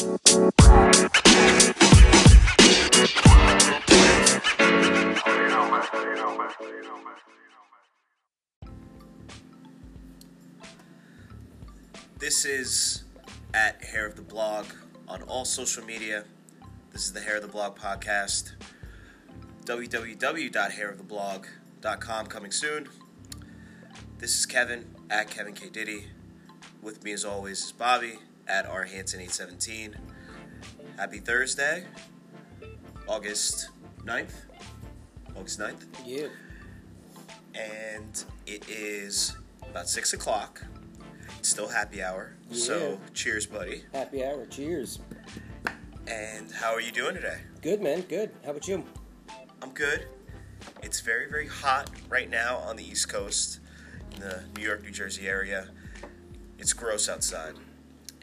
This is at Hair of the Blog on all social media. This is the Hair of the Blog podcast. www.hairoftheblog.com coming soon. This is Kevin at Kevin K Diddy. With me as always is Bobby at R Hanson 817. Happy Thursday, August 9th. August 9th. Yeah. And it is about 6 o'clock. It's still happy hour. Yeah. So cheers, buddy. Happy hour. Cheers. And how are you doing today? Good, man. Good. How about you? I'm good. It's very, very hot right now on the East Coast, in the New York, New Jersey area. It's gross outside.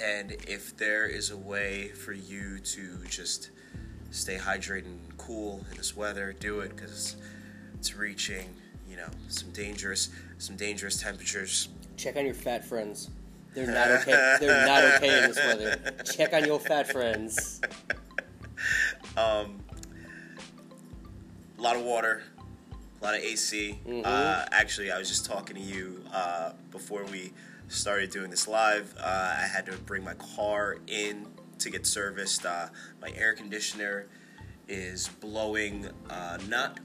And if there is a way for you to just stay hydrated and cool in this weather, do it because it's reaching, you know, some dangerous, some dangerous temperatures. Check on your fat friends. They're not okay. They're not okay in this weather. Check on your fat friends. Um, a lot of water, a lot of AC. Uh, actually, I was just talking to you uh, before we started doing this live. Uh, I had to bring my car in to get serviced. Uh, my air conditioner is blowing uh, not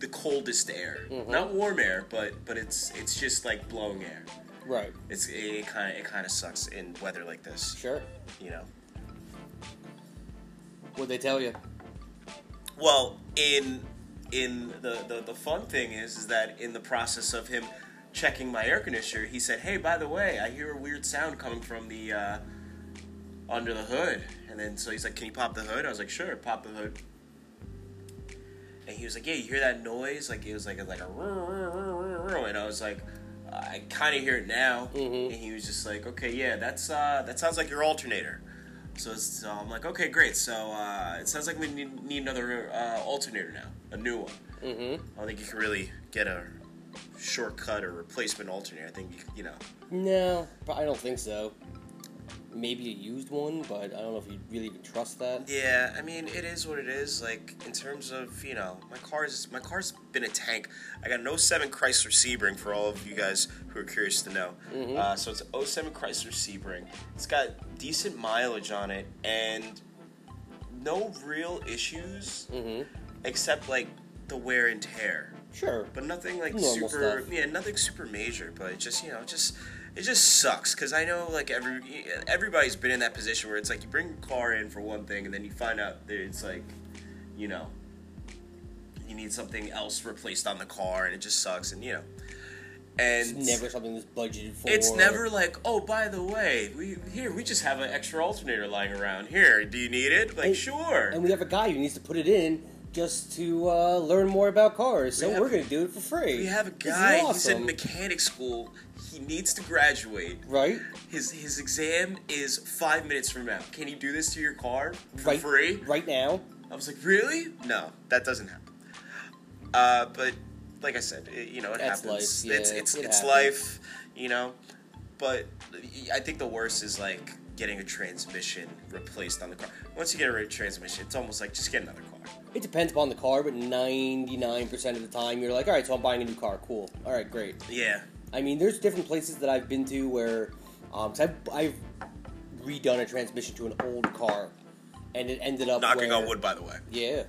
the coldest air, not warm air, but but it's it's just like blowing air. Right. It's it kind of it kind of sucks in weather like this, Sure. you know. What'd they tell you? Well, in in the, the the fun thing is is that in the process of him checking my air conditioner, he said, "Hey, by the way, I hear a weird sound coming from the uh, under the hood." And then so he's like, "Can you pop the hood?" I was like, "Sure, pop the hood." And he was like, "Yeah, you hear that noise? Like it was like a, like a and I was like, "I kind of hear it now." Mhm. And he was just like, "Okay, yeah, that's uh, that sounds like your alternator." So, it's, so I'm like, okay, great. So uh, it sounds like we need, need another uh, alternator now, a new one. Mm-hmm. I don't think you can really get a shortcut or replacement alternator. I think you, you know. No, I don't think so. Maybe a used one, but I don't know if you really even trust that. Yeah, I mean, it is what it is. Like in terms of you know, my car's my car's been a tank. I got an 07 Chrysler Sebring for all of you guys who are curious to know. Mhm. Uh, so it's an 07 Chrysler Sebring. It's got decent mileage on it and no real issues Mm-hmm. except like the wear and tear. Sure. But nothing like Normal super, stuff. yeah, nothing super major. But just you know, just it just sucks because I know like every everybody's been in that position where it's like you bring your car in for one thing and then you find out that it's like, you know, you need something else replaced on the car and it just sucks and you know, and It's never something that's budgeted for. it's never like, oh, by the way, we here we just have an extra alternator lying around. Here, do you need it? Like, And- sure. And we have a guy who needs to put it in just to uh, learn more about cars, so we we're going to do it for free. we have a guy. He's in awesome. mechanic school. He needs to graduate. right? His his exam is five minutes from now. Can you do this to your car for Right. free? Right now. I was like, really? No, that doesn't happen. Uh, but like I said, it, you know, it That's happens. life, yeah, it's it's it it's happens. life, you know. But I think the worst is like getting a transmission replaced on the car. Once you get a transmission, it's almost like just get another car. It depends upon the car, but 99% of the time you're like, all right, so I'm buying a new car. Cool. All right, great. Yeah, I mean, there's different places that I've been to where um, 'cause I've, I've redone a transmission to an old car, and it ended up knocking where, on wood, by the way. Yeah,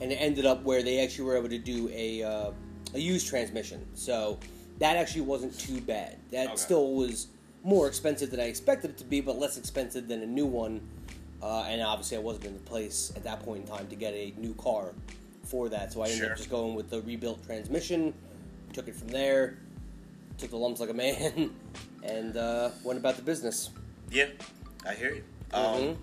and it ended up where they actually were able to do a uh, a used transmission. So that actually wasn't too bad. That Okay. still was more expensive than I expected it to be, but less expensive than a new one. Uh, and obviously, I wasn't in the place at that point in time to get a new car for that. So I ended Sure. up just going with the rebuilt transmission. Took it from there. Took the lumps like a man, and uh, went about the business. Yeah, I hear you. Um, Mhm.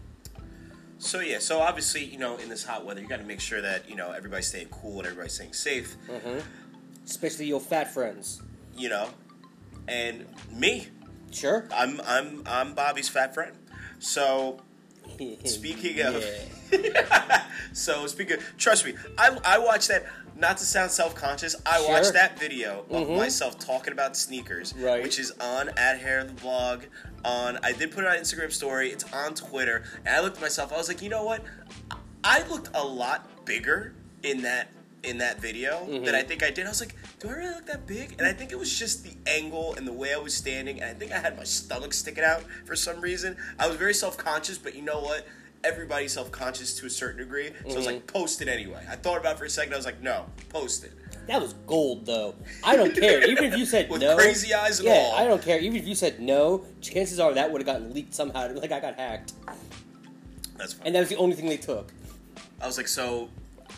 So yeah, so obviously, you know, in this hot weather, you got to make sure that you know everybody's staying cool and everybody's staying safe. Mhm. Especially your fat friends. You know, and me, Sure. I'm I'm I'm Bobby's fat friend. So speaking of, so speaking, trust me, I I watched that. not to sound self conscious, I Sure. watched that video of Mhm. myself talking about sneakers, Right. which is on at hair the blog. On I did put it on Instagram story. It's on Twitter, and I looked at myself. I was like, you know what? I looked a lot bigger in that in that video Mhm. than I think I did. I was like, do I really look that big? And I think it was just the angle and the way I was standing, and I think I had my stomach sticking out for some reason. I was very self conscious, but you know what? Everybody's self conscious to a certain degree, so I was like, post it anyway. I thought about it for a second. I was like, no, post it. That was gold, though. I don't care. Even if you said With no, crazy eyes and yeah, all. I don't care. Even if you said no, chances are that would have gotten leaked somehow. Like I got hacked, That's fine. and that was the only thing they took. I was like, so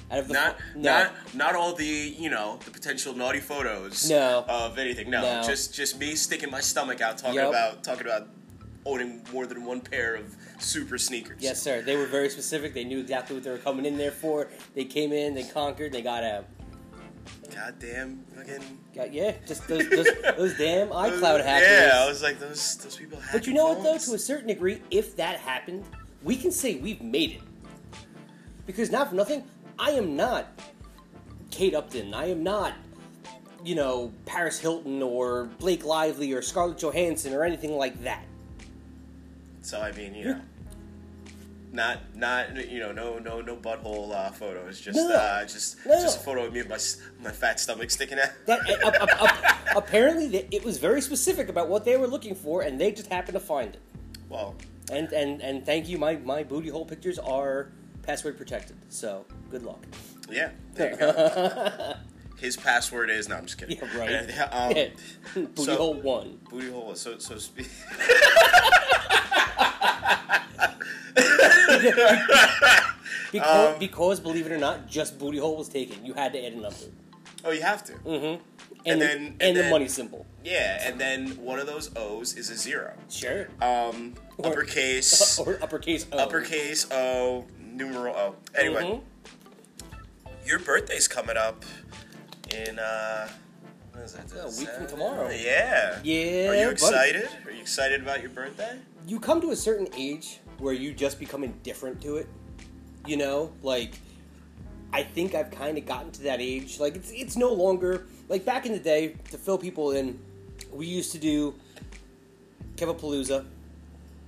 Out of the not no. not not all the you know the potential naughty photos No. of anything. No, No. just just me sticking my stomach out talking Yup. about talking about owning more than one pair of super sneakers. Yes, sir. They were very specific. They knew exactly what they were coming in there for. They came in, they conquered, they got out. Goddamn fucking Got, yeah, just those, those, those damn iCloud hackers. Yeah, I was like those those people. But you know what, though? To a certain degree, if that happened, we can say we've made it. Because not for nothing, I am not Kate Upton. I am not, you know, Paris Hilton or Blake Lively or Scarlett Johansson or anything like that. So I mean, you know, not not you know no no no butthole uh, photos. Just No. uh, just No. just a photo of me with my my fat stomach sticking out. That uh, apparently it was very specific about what they were looking for, and they just happened to find it. Well, And and and thank you, my my booty hole pictures are password protected. So good luck. yeah, there you go. His password is no. I'm just kidding. Yeah, right. um, Yeah. booty so- hole one. Booty hole. So so speak. Because, Um, because believe it or not, just booty hole was taken. You had to add a number. oh, you have to. Mm-hmm. And, And then- and, and the money symbol. Yeah, and then one of those O's is a zero. Sure. Um, Or- uppercase, or uppercase O. uppercase O, numeral O. Anyway, Mhm. your birthday's coming up in uh, what is that? A week from tomorrow. Yeah. Yeah, Are you buddy. excited? Are you excited about your birthday? You come to a certain age where you just become indifferent to it. You know, like I think I've kind of gotten to that age. Like it's it's no longer like back in the day to fill people in. We used to do Kevapalooza.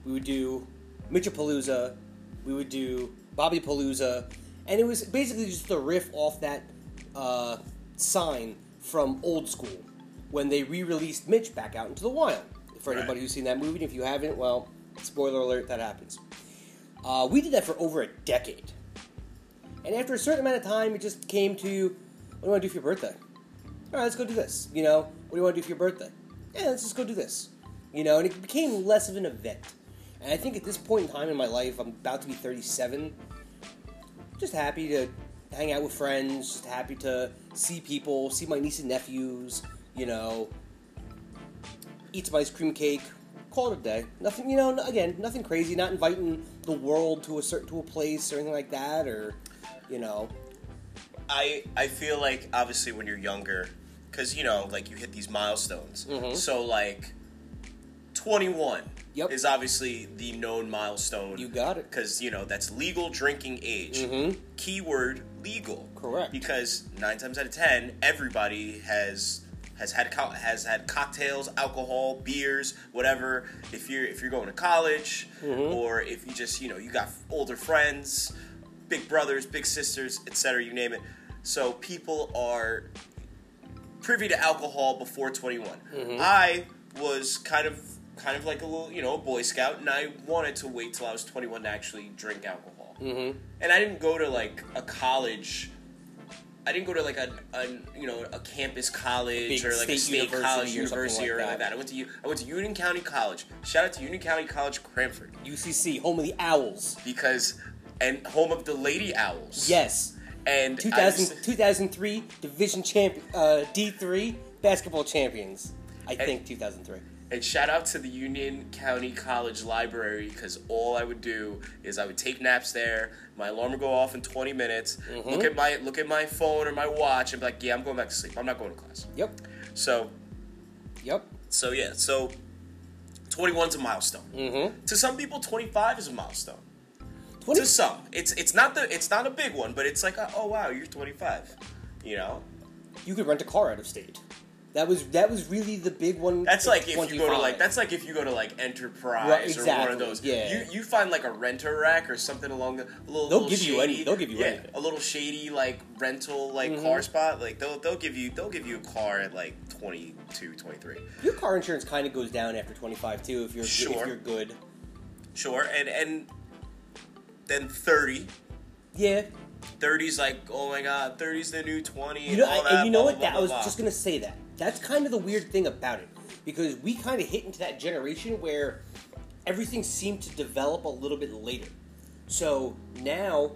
We would do Mitchapalooza. We would do Bobby Palooza, and it was basically just a riff off that uh, sign from Old School when they re-released Mitch back out into the wild. For Right. anybody who's seen that movie, if you haven't, well, spoiler alert, that happens. Uh, we did that for over a decade, and after a certain amount of time, it just came to, what do you want to do for your birthday? All right, let's go do this. You know, what do you want to do for your birthday? Yeah, let's just go do this. You know, and it became less of an event. And I think at this point in time in my life, I'm about to be 37. Just happy to hang out with friends, just happy to see people, see my niece and nephews, you know, eat some ice cream cake, call it a day. Nothing, you know, again, nothing crazy, not inviting the world to a certain to a place or anything like that or you know, I I feel like obviously when you're younger, because you know like you hit these milestones. Mhm. So like, 21 Yep. is obviously the known milestone. You got it. Because you know that's legal drinking age. Mhm. Keyword legal. Correct. Because nine times out of ten, everybody has has had co- has had cocktails, alcohol, beers, whatever. If you're if you're going to college, Mhm. or if you just you know you got older friends, big brothers, big sisters, etc. You name it. So people are privy to alcohol before 21. Mhm. I was kind of kind of like a little, you know, a boy scout and I wanted to wait till I was 21 to actually drink alcohol. mm-hmm. And I didn't go to like a college I didn't go to like a, a you know a campus college or like a state university college or university like or anything like that. that. I went to U- I went to Union County College. Shout out to Union County College Cranford UCC, home of the Owls. because and home of the Lady Owls. Yes. And I 2000, just- 2003 division champ uh, D3 basketball champions. I think 2003. And shout out to the Union County College Library because all I would do is I would take naps there. My alarm would go off in 20 minutes. Mm-hmm. Look at my look at my phone or my watch and be like, yeah, I'm going back to sleep. I'm not going to class. Yep. So Yep. so yeah, so 21's a milestone. Mm-hmm. To some people, 25 is a milestone. 20, To some, it's it's not the it's not a big one, but it's like, a, oh wow, you're 25. You know, You could rent a car out of state. That was that was really the big one. That's like if you go to like that's like if you go to like Enterprise Right, or one of those. yeah. You you find like a Rent-A-Wreck or something along the a little. They'll little give you any- shady- they'll give you yeah, anything. a little shady like rental like Mhm. car spot. Like they'll they'll give you they'll give you a car at like 22, 23. Your car insurance kind of goes down after 25 too if you're Sure. if you're good. Sure, and and then thirty. Yeah. 30's like oh my god, 30's the new twenty. You know, and, and you know blah, what? blah, That blah, I was just gonna say that. That's kind of the weird thing about it because we kind of hit into that generation where everything seemed to develop a little bit later. So now,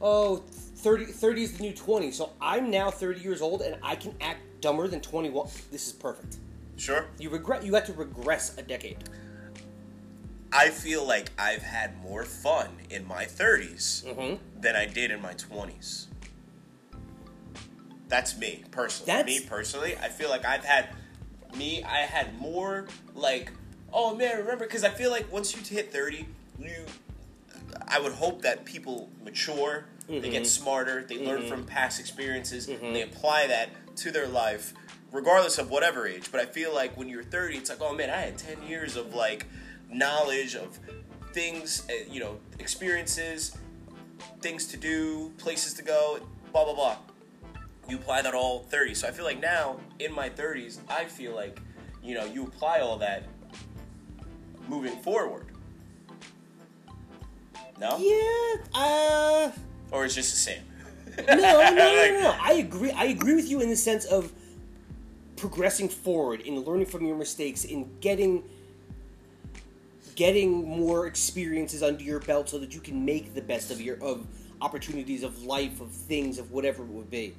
oh, 30, 30 is the new 20. So I'm now 30 years old and I can act dumber than 21. This is perfect. Sure. You regret. You have to regress a decade. I feel like I've had more fun in my 30s Mm-hmm. than I did in my 20s. That's me personally. That's- Me personally, I feel like I've had me. I had more like, oh man, remember? Because I feel like once you hit 30, you. I would hope that people mature, they Mm-hmm. get smarter, they learn from past experiences, and they apply that to their life, regardless of whatever age. But I feel like when you're 30, it's like, oh man, I had 10 years of like knowledge of things, uh, you know, experiences, things to do, places to go, blah blah blah. You apply that all 30. So I feel like now in my 30s, I feel like you know you apply all that moving forward. No, Yeah. Uh. or it's just the same. no, no, no, no, no. I agree. I agree with you in the sense of progressing forward, in learning from your mistakes, in getting getting more experiences under your belt, so that you can make the best of your of opportunities of life, of things, of whatever it would be.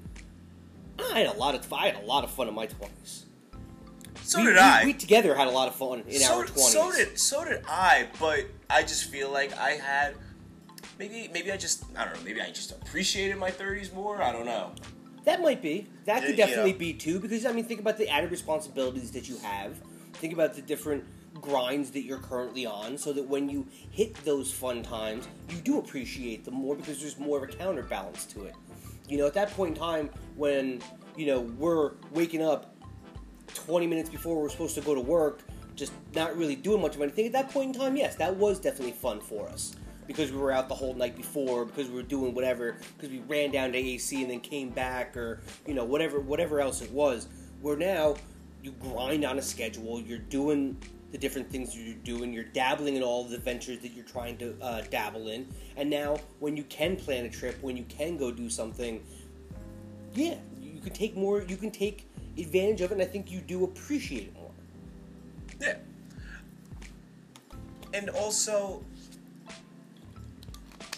I had a lot of I had a lot of fun in my twenties. So we, did we- I. We together had a lot of fun in so, our twenties. so did so did I, but I just feel like I had maybe maybe I just I don't know maybe I just appreciated my 30s more. I don't know. That might be. That could Yeah, definitely be too, because I mean, think about the added responsibilities that you have. Think about the different grinds that you're currently on, so that when you hit those fun times, you do appreciate them more because there's more of a counterbalance to it. You know, at that point in time, when you know we're waking up 20 minutes before we're supposed to go to work, just not really doing much of anything. At that point in time, yes, that was definitely fun for us because we were out the whole night before, because we were doing whatever, because we ran down to AC and then came back, or you know whatever whatever else it was. Where now you grind on a schedule, you're doing the different things you're doing, you're dabbling in all the ventures that you're trying to uh, dabble in, and now when you can plan a trip, when you can go do something, yeah, you can take more, you can take advantage of it, and I think you do appreciate it more. Yeah. And also,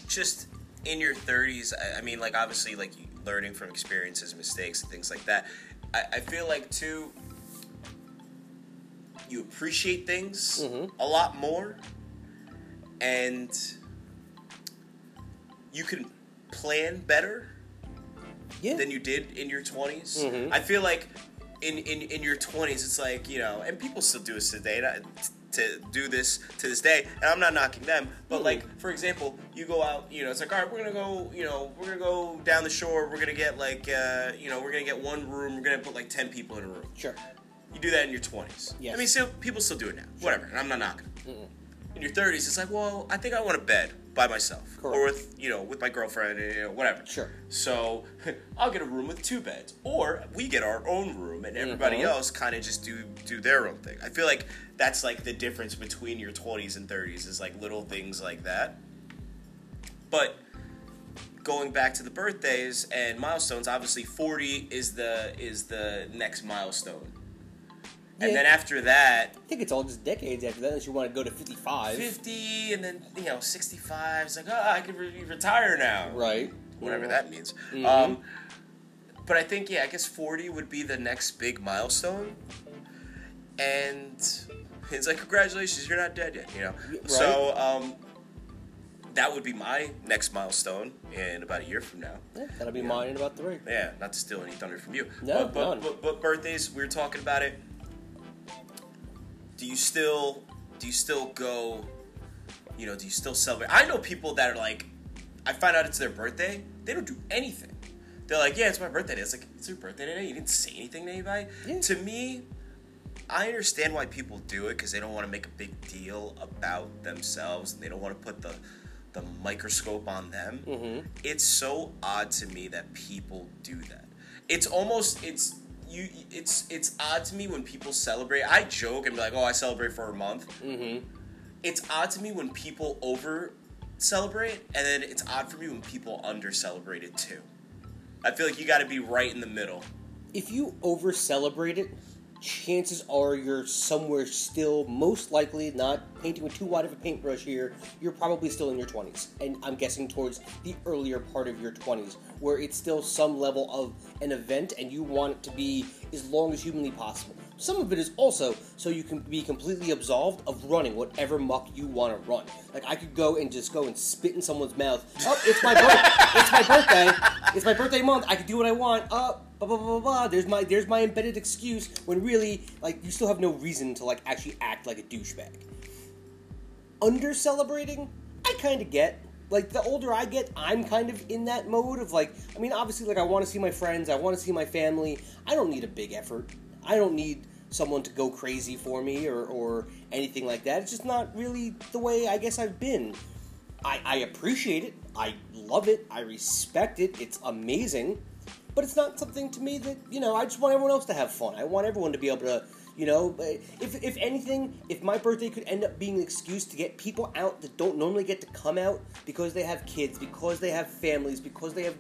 just in your 30s, I, I mean, like, obviously, like, learning from experiences, mistakes, and things like that. I, I feel like, too, you appreciate things Mhm. a lot more. And you can plan better Yeah, than you did in your 20s. Mhm. I feel like in, in, in your 20s, it's like, you know, and people still do this today, not- to do this to this day, and I'm not knocking them, but Mhm. like, for example, you go out, you know, it's like, all right, we're gonna go, you know, we're gonna go down the shore, we're gonna get like, uh, you know, we're gonna get one room, we're gonna put like 10 people in a room. sure. You do that in your 20s. Yes. I mean, still, people still do it now. Whatever, and I'm not knocking. Mm-mm. In your 30s, it's like, well, I think I want a bed by myself, or with, you know, with my girlfriend, you know, whatever. Sure. So I'll get a room with two beds, or we get our own room, and everybody Mhm. else kind of just do do their own thing. I feel like that's like the difference between your 20s and 30s is like little things like that. But going back to the birthdays and milestones, obviously 40 is the is the next milestone. And Yeah. then after that, I think it's all just decades after that, unless you want to go to 55. 50, and then you know 65 is like, oh, I can re- retire now. Right. whatever that means. Mhm. Um, but I think, yeah, I guess 40 would be the next big milestone. And it's like, congratulations, you're not dead yet, you know? Right. So, um, that would be my next milestone in about a year from now. Yeah, that'll be Yeah. mine in about three. Yeah, not to steal any thunder from you. No, but, but, but, but birthdays, we were talking about it. Do you still do you still go you know, do you still celebrate? I know people that are like I find out it's their birthday, they don't do anything. they're like, yeah, it's my birthday. It's like it's your birthday today. You didn't say anything to anybody. Yeah. To me, I understand why people do it because they don't want to make a big deal about themselves and they don't want to put the the microscope on them. Mm-hmm. It's so odd to me that people do that. It's almost it's you. It's it's odd to me when people celebrate. I joke and be like, oh, I celebrate for a month. Mm-hmm. It's odd to me when people over celebrate, and then it's odd for me when people under celebrate it too. I feel like you got to be right in the middle. If you over celebrate it, chances are you're somewhere still, most likely not painting with too wide of a paintbrush here, you're probably still in your 20s. And I'm guessing towards the earlier part of your 20s, where it's still some level of an event and you want it to be as long as humanly possible. Some of it is also so you can be completely absolved of running whatever muck you want to run. Like I could go and just go and spit in someone's mouth. Oh, it's my birthday! it's my birthday! It's my birthday month. I can do what I want. Uh, blah blah blah blah. There's my there's my embedded excuse. When really, like, you still have no reason to like actually act like a douchebag. Under celebrating, I kind of get. Like the older I get, I'm kind of in that mode of like. I mean, obviously, like I want to see my friends. I want to see my family. I don't need a big effort. I don't need someone to go crazy for me or, or anything like that. It's just not really the way I guess I've been. I, I appreciate it. I love it. I respect it. It's amazing. But it's not something to me that, you know, I just want everyone else to have fun. I want everyone to be able to, you know, if, if anything, if my birthday could end up being an excuse to get people out that don't normally get to come out because they have kids, because they have families, because they have,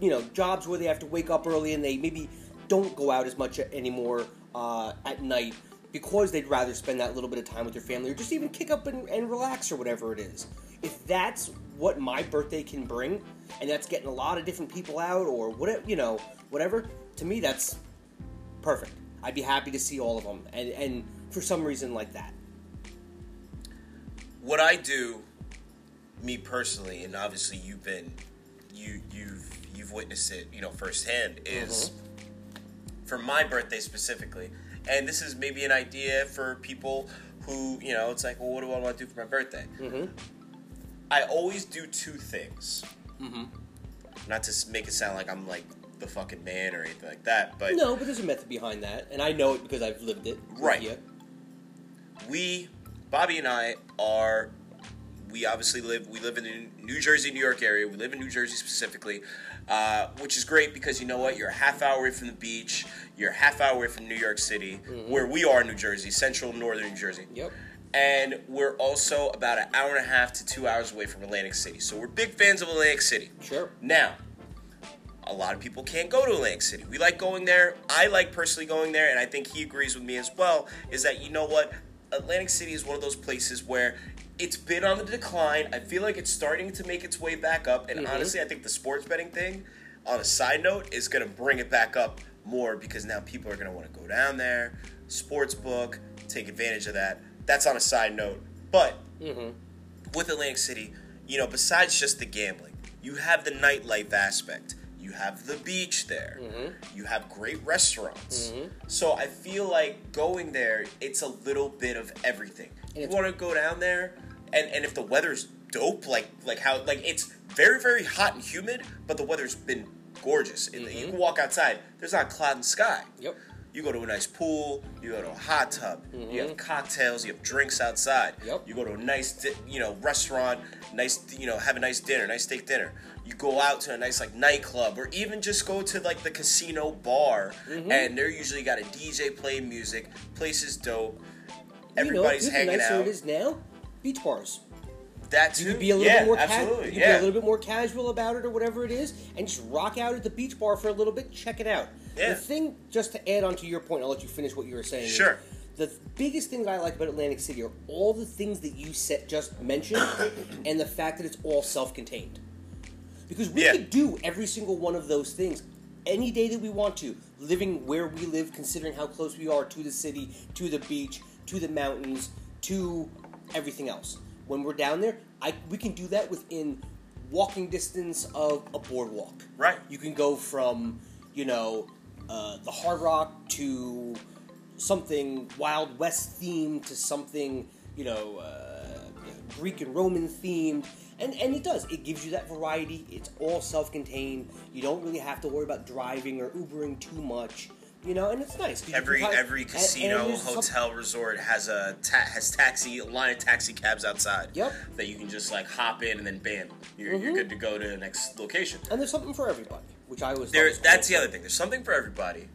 you know, jobs where they have to wake up early and they maybe don't go out as much anymore uh, at night because they'd rather spend that little bit of time with their family or just even kick up and, and relax or whatever it is. If that's what my birthday can bring, and that's getting a lot of different people out or whatever, you know, whatever, to me that's perfect. I'd be happy to see all of them, and, and for some reason like that. What I do, me personally, and obviously you've been, you you've you've witnessed it, you know, firsthand, is for my birthday specifically, and this is maybe an idea for people who, you know, it's like, well, what do I want to do for my birthday? Mm-hmm. I always do two things. Mm-hmm. Not to make it sound like I'm like the fucking man or anything like that, but No, but there's a method behind that, and I know it because I've lived it. Right. ya. we, Bobby and I, are. We obviously live. We live in the New Jersey, New York area. We live in New Jersey specifically, uh, which is great because you know what? You're a half hour away from the beach. You're a half hour away from New York City, where we are in New Jersey, central northern New Jersey. Yep. And we're also about an hour and a half to two hours away from Atlantic City. So we're big fans of Atlantic City. Sure. Now, a lot of people can't go to Atlantic City. We like going there. I like personally going there, and I think he agrees with me as well. Is that you know what? Atlantic City is one of those places where it's been on the decline. I feel like it's starting to make its way back up, and Mhm. honestly, I think the sports betting thing, on a side note, is going to bring it back up more because now people are going to want to go down there, sports book, take advantage of that. That's on a side note, but Mm-hmm. with Atlantic City, you know, besides just the gambling, you have the nightlife aspect. You have the beach there. Mhm. You have great restaurants. Mhm. So I feel like going there, it's a little bit of everything. And You want to go down there, and and if the weather's dope, like like how like it's very very hot and humid, but the weather's been gorgeous. And You can walk outside. There's not a cloud in the sky. Yep. You go to a nice pool. You go to a hot tub. You have Mhm. cocktails. You have drinks outside. Yep. You go to a nice, di- you know, restaurant. Nice, you know, have a nice dinner, nice steak dinner. You go out to a nice like nightclub, or even just go to like the casino bar, Mhm. and they're usually got a DJ playing music. Place is dope. Everybody's you know, hanging nicer out. it is now. Beach bars. That too. You could be a little yeah, bit more ca- you could yeah. be a little bit more casual about it or whatever it is, and just rock out at the beach bar for a little bit. Check it out. Yeah. The thing, just to add on to your point, I'll let you finish what you were saying. Sure. The biggest thing that I like about Atlantic City are all the things that you said, just mentioned, and the fact that it's all self-contained. Because we Yeah. could do every single one of those things any day that we want to, living where we live, considering how close we are to the city, to the beach, to the mountains, to everything else. When we're down there, I we can do that within walking distance of a boardwalk. Right. You can go from, you know, uh, the Hard Rock to something Wild West themed to something, you know, uh, Greek and Roman themed, And and it does. It gives you that variety. It's all self-contained. You don't really have to worry about driving or Ubering too much. You know, and it's nice. can Every every and- and casino, some- hotel, resort has a ta- has taxi a line of taxi cabs outside. Yep. That you can just like hop in and then bam, you're, you're Mhm. good to go to the next location. and there's something for everybody, which I was. There, was that's the other thing. There's something for everybody.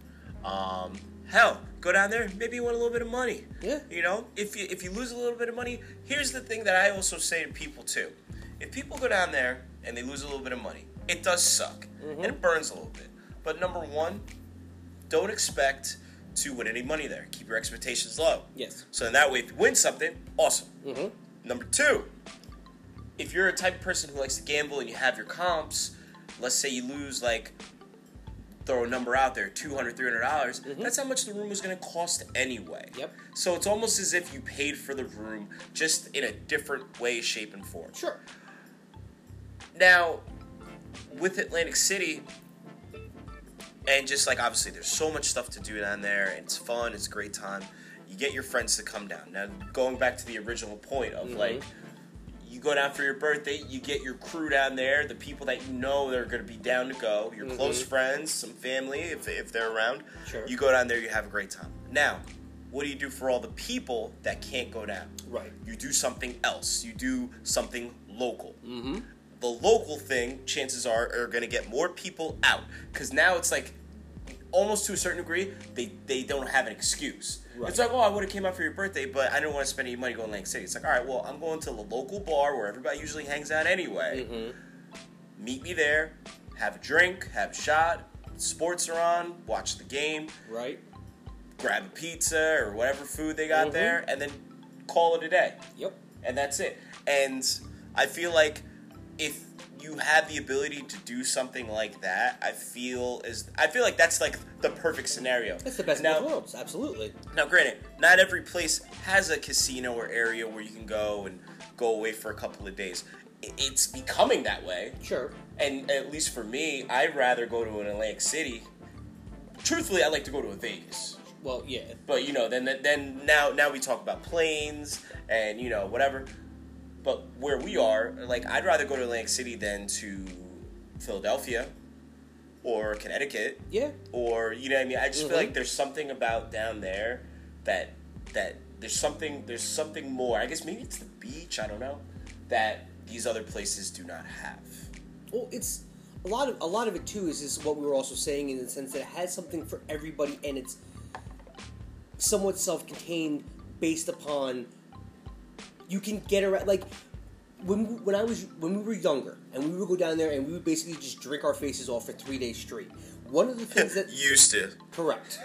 Um, hell, go down there. Maybe you want a little bit of money. Yeah. You know, if you if you lose a little bit of money, here's the thing that I also say to people too. If people go down there and they lose a little bit of money, it does suck and it burns a little bit. But number one, don't expect to win any money there. Keep your expectations low. Yes. So in that way, if you win something, awesome. Mm-hmm. Number two, if you're a type of person who likes to gamble and you have your comps, let's say you lose like throw a number out there, $200, $300, dollars that's how much the room was going to cost anyway. Yep. So it's almost as if you paid for the room just in a different way, shape, and form. Sure. Now, with Atlantic City, and just like obviously, there's so much stuff to do down there. And it's fun. It's a great time. You get your friends to come down. Now, going back to the original point of Mhm. like, you go down for your birthday. You get your crew down there, the people that you know they're going to be down to go, your close Mhm. friends, some family if if they're around. Sure. You go down there. You have a great time. Now, what do you do for all the people that can't go down? Right. You do something else. You do something local Mm-hmm. The local thing, chances are, are going to get more people out because now it's like almost to a certain degree they they don't have an excuse. Right. It's like, oh, I would have came out for your birthday, but I didn't want to spend any money going to Lake City. It's like, all right, well, I'm going to the local bar where everybody usually hangs out anyway. Mm-hmm. Meet me there, have a drink, have a shot. Sports are on. Watch the game. Right. Grab a pizza or whatever food they got Mhm. there, and then call it a day Yep. and that's it. And I feel like if you have the ability to do something like that, I feel is I feel like that's like the perfect scenario. That's the best now, of both worlds. Absolutely. Now, granted, not every place has a casino or area where you can go and go away for a couple of days. It's becoming that way, Sure. and at least for me, I'd rather go to an Atlantic City. Truthfully, I like to go to a Vegas. Well, yeah. But you know, then then now now we talk about planes and you know whatever. But where we are, like I'd rather go to Atlantic City than to Philadelphia or Connecticut Yeah. or you know what I mean. I just Mhm. feel like there's something about down there that that there's something there's something more. I guess maybe it's the beach. I don't know that these other places do not have. Well, it's a lot of a lot of it too is is what we were also saying in the sense that it has something for everybody and it's somewhat self-contained based upon you can get around like when we, when I was when we were younger and we would go down there and we would basically just drink our faces off for three days straight. One of the things that Used to. correct,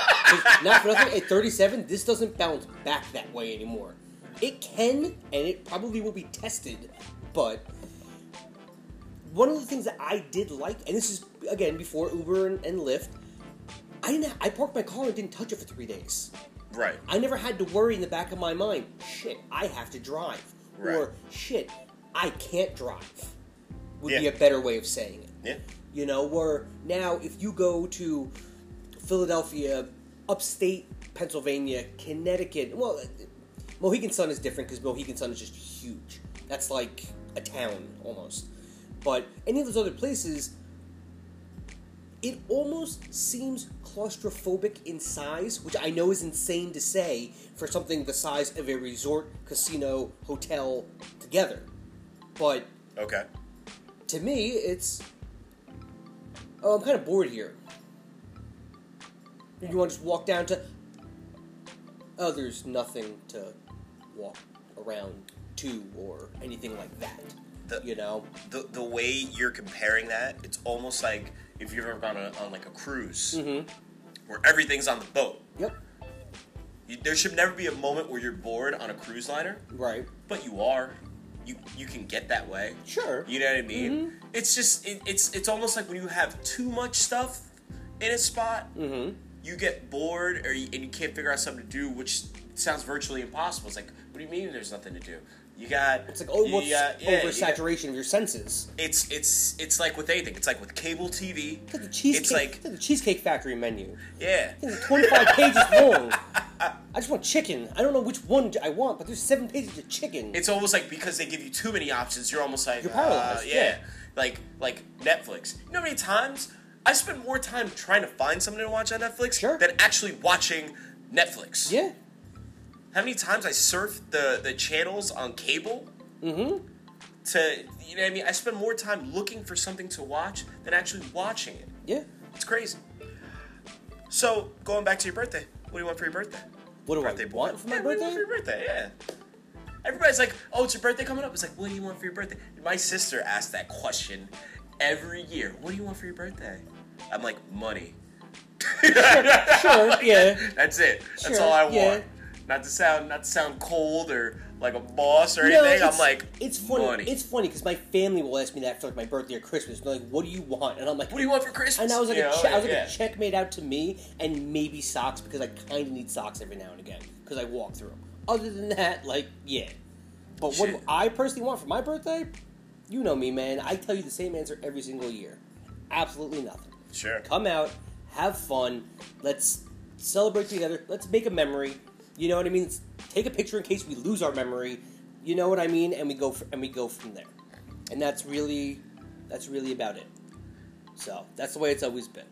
Not for nothing. At 37, this doesn't bounce back that way anymore. It can, and it probably will be tested, but one of the things that I did like, and this is again before Uber and, and Lyft, I didn't. I parked my car and didn't touch it for three days. Right. I never had to worry in the back of my mind, shit, I have to drive, Right. or shit, I can't drive. Would be a better way of saying it. Yeah. You know, where now if you go to Philadelphia, upstate Pennsylvania, Connecticut, well, Mohegan Sun is different because Mohegan Sun is just huge. That's like a town almost. But any of those other places, it almost seems claustrophobic in size, which I know is insane to say for something the size of a resort, casino, hotel together. But Okay. to me, it's. Oh, I'm kind of bored here. You want to just walk down to. Oh, there's nothing to walk around to or anything like that. The- you know? the the way you're comparing that, it's almost like if you've ever gone on, on like a cruise Mm-hmm. Where everything's on the boat. Yep. You, there should never be a moment where you're bored on a cruise liner, Right. but you are. You you can get that way. Sure. You know what I mean? Mhm. It's just it, it's it's almost like when you have too much stuff in a spot, Mm-hmm. you get bored or you, and you can't figure out something to do, which sounds virtually impossible. It's like, what do you mean there's nothing to do? You got It's like oh, you what's got- yeah, you got- of your senses. it's it's it's like with anything. It's like with cable TV. It's like the cheesecake. It's like it's like the Cheesecake Factory menu. yeah. It's 25 pages long. I just want chicken. I don't know which one I want, but there's seven pages of chicken. It's almost like because they give you too many options, you're almost like You're uh, paralyzed, yeah. yeah. Like like Netflix. You know how many times I spend more time trying to find something to watch on Netflix Sure. than actually watching Netflix. yeah. How many times I surf the the channels on cable Mm-hmm. to you know what I mean? I spend more time looking for something to watch than actually watching it. Yeah. It's crazy. So going back to your birthday, what do you want for your birthday? What do birthday I want for my Yeah, what do you birthday? want for your birthday? Yeah. Everybody's like, "Oh, it's your birthday coming up." It's like, "What do you want for your birthday?" My sister asks that question every year. What do you want for your birthday? I'm like, money. Sure, yeah. That's it. That's Sure, all I yeah. Not to sound, not to sound cold or like a boss or anything. I'm like, it's funny. money. It's funny because my family will ask me that for like my birthday or Christmas. They're like, "What do you want?" And I'm like, what do you want for Christmas? And I was like, You a know, che- I was like yeah. a check made out to me, and maybe socks because I kind of need socks every now and again because I walk through them. Other than that, like, yeah. But what do I personally want for my birthday? You know me, man. I tell you the same answer every single year. Absolutely nothing. Sure. Come out, have fun. Let's celebrate together. Let's make a memory. You know what I mean? Let's take a picture in case we lose our memory. You know what I mean? And we go for, and we go from there. And that's really that's really about it. So that's the way it's always been.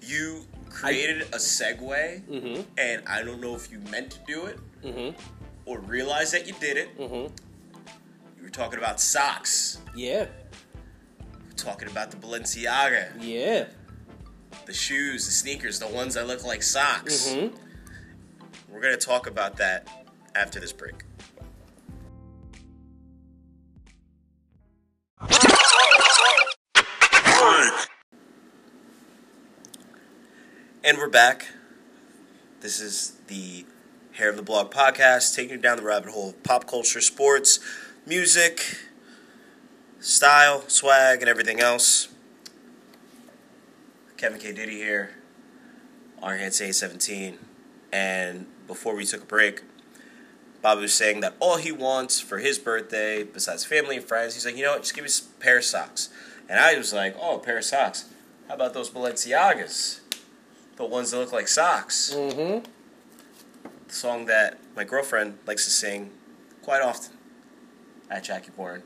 You created a segue, Mhm. and I don't know if you meant to do it Mm-hmm. or realize that you did it. Mm-hmm. You were talking about socks. Yeah. We're talking about the Balenciaga, Yeah. the shoes, the sneakers, the ones that look like socks. Mm-hmm. We're gonna talk about that after this break. And we're back. This is the Hair of the Blog podcast, taking you down the rabbit hole of pop culture, sports, music, style, swag, and everything else. Kevin K. Diddy here, Iron Hand 17. And before we took a break, Bobby was saying that all he wants for his birthday, besides family and friends, he's like, you know what, just give me a pair of socks. And I was like, oh, a pair of socks. How about those Balenciagas? The ones that look like socks. Mm-hmm. The song that my girlfriend likes to sing quite often at Jackie Bourne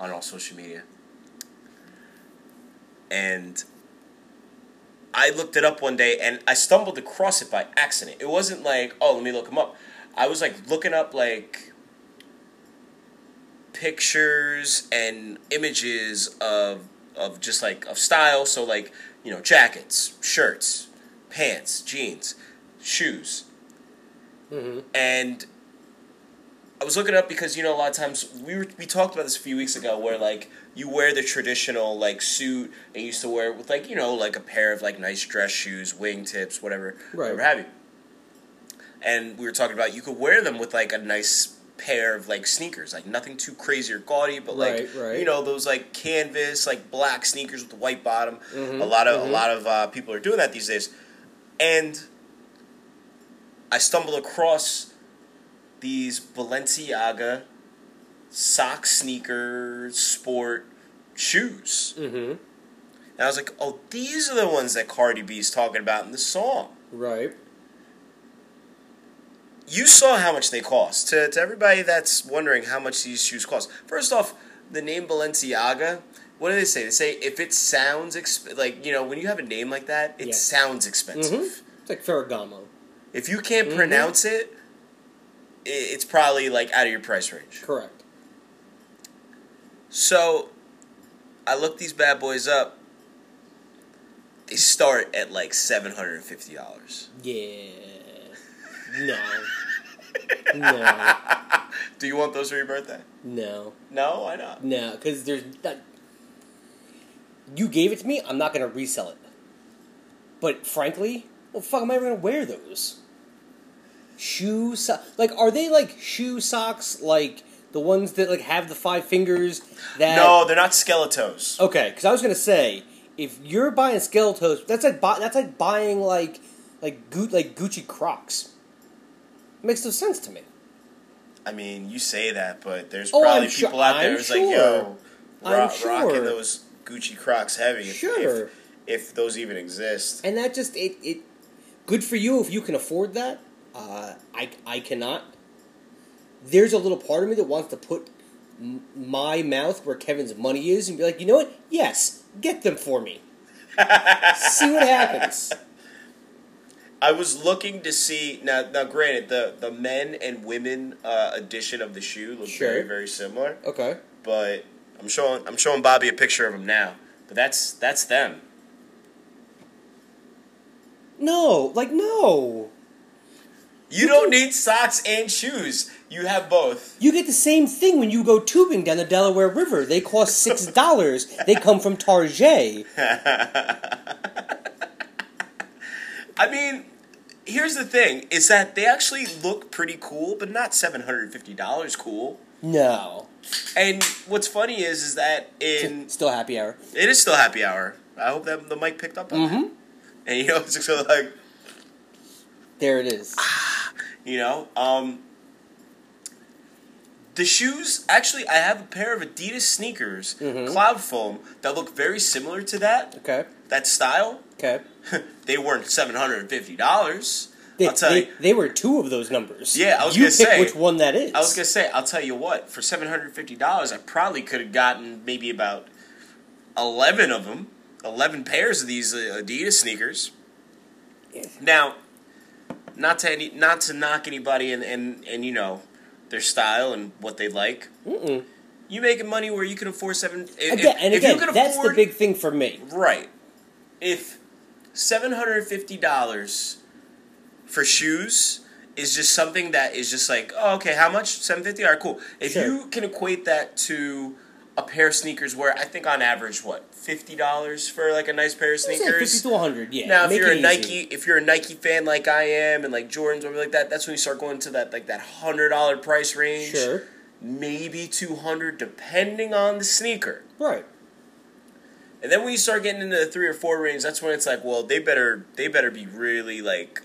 on all social media. And I looked it up one day and I stumbled across it by accident. It wasn't like, oh, let me look them up. I was like looking up like pictures and images of of just like of style. So like you know jackets, shirts, pants, jeans, shoes, Mm-hmm. and I was looking up because you know a lot of times we were, we talked about this a few weeks ago where like you wear the traditional like suit and you used to wear it with like you know like a pair of like nice dress shoes, wingtips, whatever, Right. whatever have you. And we were talking about you could wear them with like a nice pair of like sneakers, like nothing too crazy or gaudy, but like Right, right. you know those like canvas like black sneakers with the white bottom. Mhm, A lot of mhm. a lot of uh, people are doing that these days, and I stumbled across these Balenciaga sock sneaker sport shoes. Mm-hmm. And I was like, oh, these are the ones that Cardi B is talking about in the song. Right. You saw how much they cost. To, to everybody that's wondering how much these shoes cost. First off, the name Balenciaga, what do they say? They say if it sounds, exp- like, you know, when you have a name like that, it Yeah. sounds expensive. Mhm. It's like Ferragamo. If you can't Mhm. pronounce it, it's probably like out of your price range. Correct. So, I looked these bad boys up. They start at like seven hundred and fifty dollars. Yeah. No. no. Do you want those for your birthday? No. No, why not? No, because there's that. You gave it to me. I'm not gonna resell it. But frankly, well, fuck, am I ever gonna wear those? Shoe so- like are they like shoe socks like the ones that like have the five fingers that No, they're not Skele-Toes. Okay, because I was gonna say if you're buying Skele-Toes, that's like buy, that's like buying like like Gu- like Gucci Crocs. makes no sense to me. I mean, you say that, but there's Oh, probably I'm sure- people out there I'm who's like, sure. yo, I'm ro- sure. rocking those Gucci Crocs heavy. If, Sure. If, if those even exist. and that just it, it good for you if you can afford that uh, I, I cannot there's a little part of me that wants to put m- my mouth where kevin's money is and be like you know what yes get them for me see what happens I was looking to see now. Now, granted, the the men and women uh, edition of the shoe look Sure. very very similar, okay but I'm showing I'm showing Bobby a picture of them now. But that's that's them. no like no You don't need socks and shoes. You have both. you get the same thing when you go tubing down the delaware river they cost six dollars they come from target I mean, here's the thing: is that they actually look pretty cool, but not seven hundred fifty dollars cool. no And what's funny is, is that in still happy hour it is still happy hour. I hope that the mic picked up on Mm-hmm. that. And you know, it's of like there it is you know, um, the shoes. Actually, I have a pair of Adidas sneakers, Mhm. Cloud Foam, that look very similar to that okay that style. okay they weren't seven hundred and fifty dollars. They, I'll tell they, you. they were two of those numbers. Yeah, I was you gonna pick say- which one that is. I was gonna say, I'll tell you what. For seven hundred fifty dollars, I probably could have gotten maybe about eleven of them, eleven pairs of these uh, Adidas sneakers. Now, not to any, not to knock anybody and, and and you know their style and what they like. Mm-mm. You making money where you can afford seven. If, Again, and if again, you can that's the big thing for me. right. If seven hundred fifty dollars for shoes is just something that is just like, oh, okay, how much? Seven fifty. All right, cool. If Sure. you can equate that to a pair of sneakers, where I think on average, what fifty dollars for like a nice pair of sneakers. fifty to one hundred. Yeah. Now, if make you're a easy. Nike, if you're a Nike fan like I am, and like Jordans or like that, that's when you start going to that like that hundred dollar price range. sure. Maybe two hundred, depending on the sneaker. Right. And then when you start getting into the three or four range, that's when it's like, well, they better they better be really like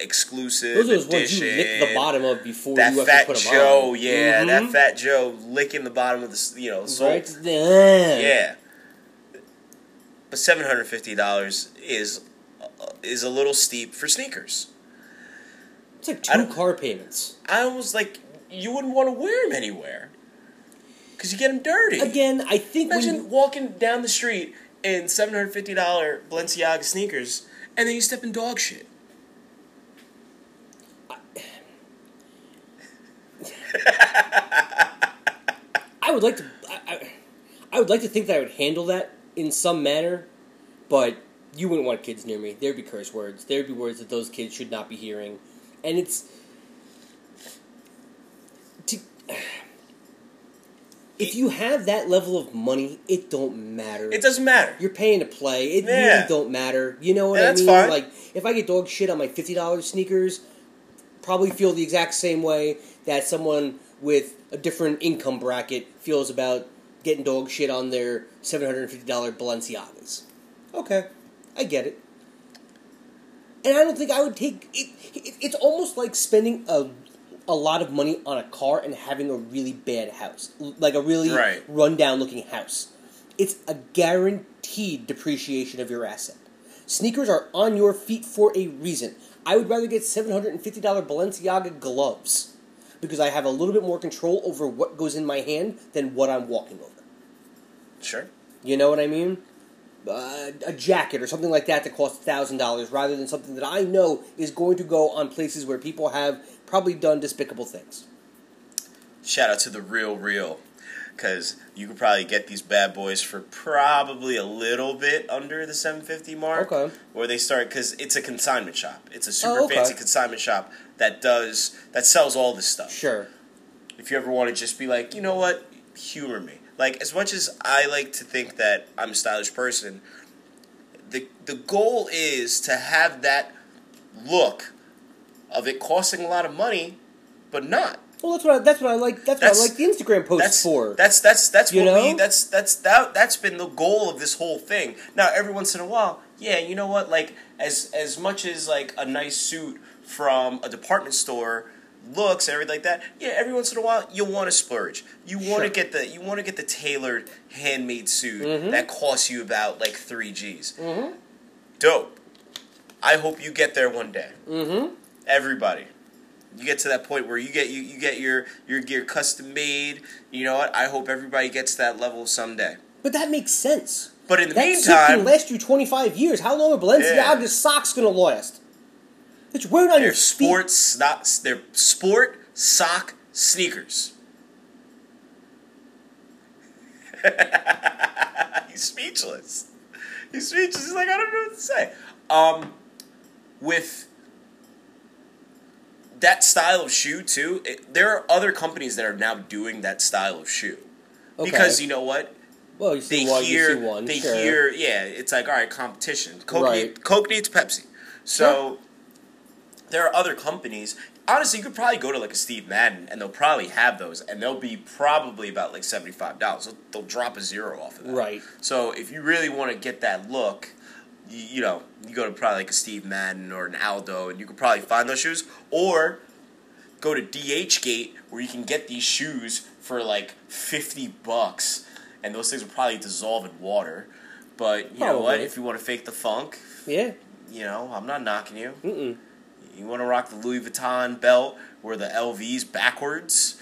exclusive. Those are those ones you lick the bottom of before That you have fat to put them Joe, on. yeah, that Mhm. fat Joe licking the bottom of the you know sole. Right. Yeah. But seven hundred fifty dollars is is a little steep for sneakers. It's like two car payments. I almost like you wouldn't want to wear them anywhere because you get them dirty. Again, I think when Imagine you, walking down the street in seven hundred fifty dollar Balenciaga sneakers, and then you step in dog shit. I would like to, I, I, I would like to think that I would handle that in some manner, but you wouldn't want kids near me. There'd be curse words. There'd be words that those kids should not be hearing, and it's to, if you have that level of money, it don't matter. It doesn't matter. You're paying to play. It Yeah. really don't matter. You know what Yeah, I that's mean? fine. Like if I get dog shit on my fifty dollars sneakers, probably feel the exact same way that someone with a different income bracket feels about getting dog shit on their seven hundred and fifty dollar Balenciagas. Okay, I get it. And I don't think I would take it, it. It's almost like spending a a lot of money on a car and having a really bad house, like a really Right. rundown looking house. It's a guaranteed depreciation of your asset. Sneakers are on your feet for a reason. I would rather get seven hundred and fifty dollar Balenciaga gloves because I have a little bit more control over what goes in my hand than what I'm walking over. Sure. You know what I mean? Uh, a jacket or something like that that costs thousand dollars, rather than something that I know is going to go on places where people have probably done despicable things. Shout out to the real real, because you could probably get these bad boys for probably a little bit under the seven fifty mark. Okay. Where they start because it's a consignment shop. It's a super Oh, okay. fancy consignment shop that does that sells all this stuff. Sure. if you ever want to just be like, you know what, humor me. Like as much as I like to think that I'm a stylish person, the the goal is to have that look of it costing a lot of money, but not. Well, that's what I, that's what I like. That's, That's- what I like the Instagram posts That's for. that's that's that's You what we that's that's that that's been the goal of this whole thing. Now every once in a while, yeah, you know what? Like as as much as like a nice suit from a department store looks and everything like that, yeah, every once in a while you want to splurge. You want to Sure. get the you want to get the tailored handmade suit Mhm. that costs you about like three G's. Mm-hmm. Dope. I hope you get there one day. Mm-hmm. Everybody. You get to that point where you get you, you get your your gear custom made. You know what? I hope everybody gets that level someday. But that makes sense. But in the That suit can meantime, last you 25 years. How long are Balenciaga's Yeah. socks going to last? That you wear it on your feet. sports not they're sport sock sneakers. He's speechless. He's speechless. He's like, I don't know what to say. Um, with that style of shoe too, it, there are other companies that are now doing that style of shoe. Okay. Because you know what? well, you see They one, hear, you see one. they sure. hear, yeah. It's like all right, competition. Coke, Right. need, Coke needs Pepsi, so there are other companies. Honestly, you could probably go to like a Steve Madden, and they'll probably have those, and they'll be probably about like seventy five dollars. They'll, they'll drop a zero off of that. Right. So if you really want to get that look, you, you know, you go to probably like a Steve Madden or an Aldo, and you could probably find those shoes, or go to DHgate where you can get these shoes for like fifty bucks, and those things will probably dissolve in water. But you know what? If you want to fake the funk, Yeah. you know, I'm not knocking you. Mm-mm. You want to rock the Louis Vuitton belt where the LV's backwards?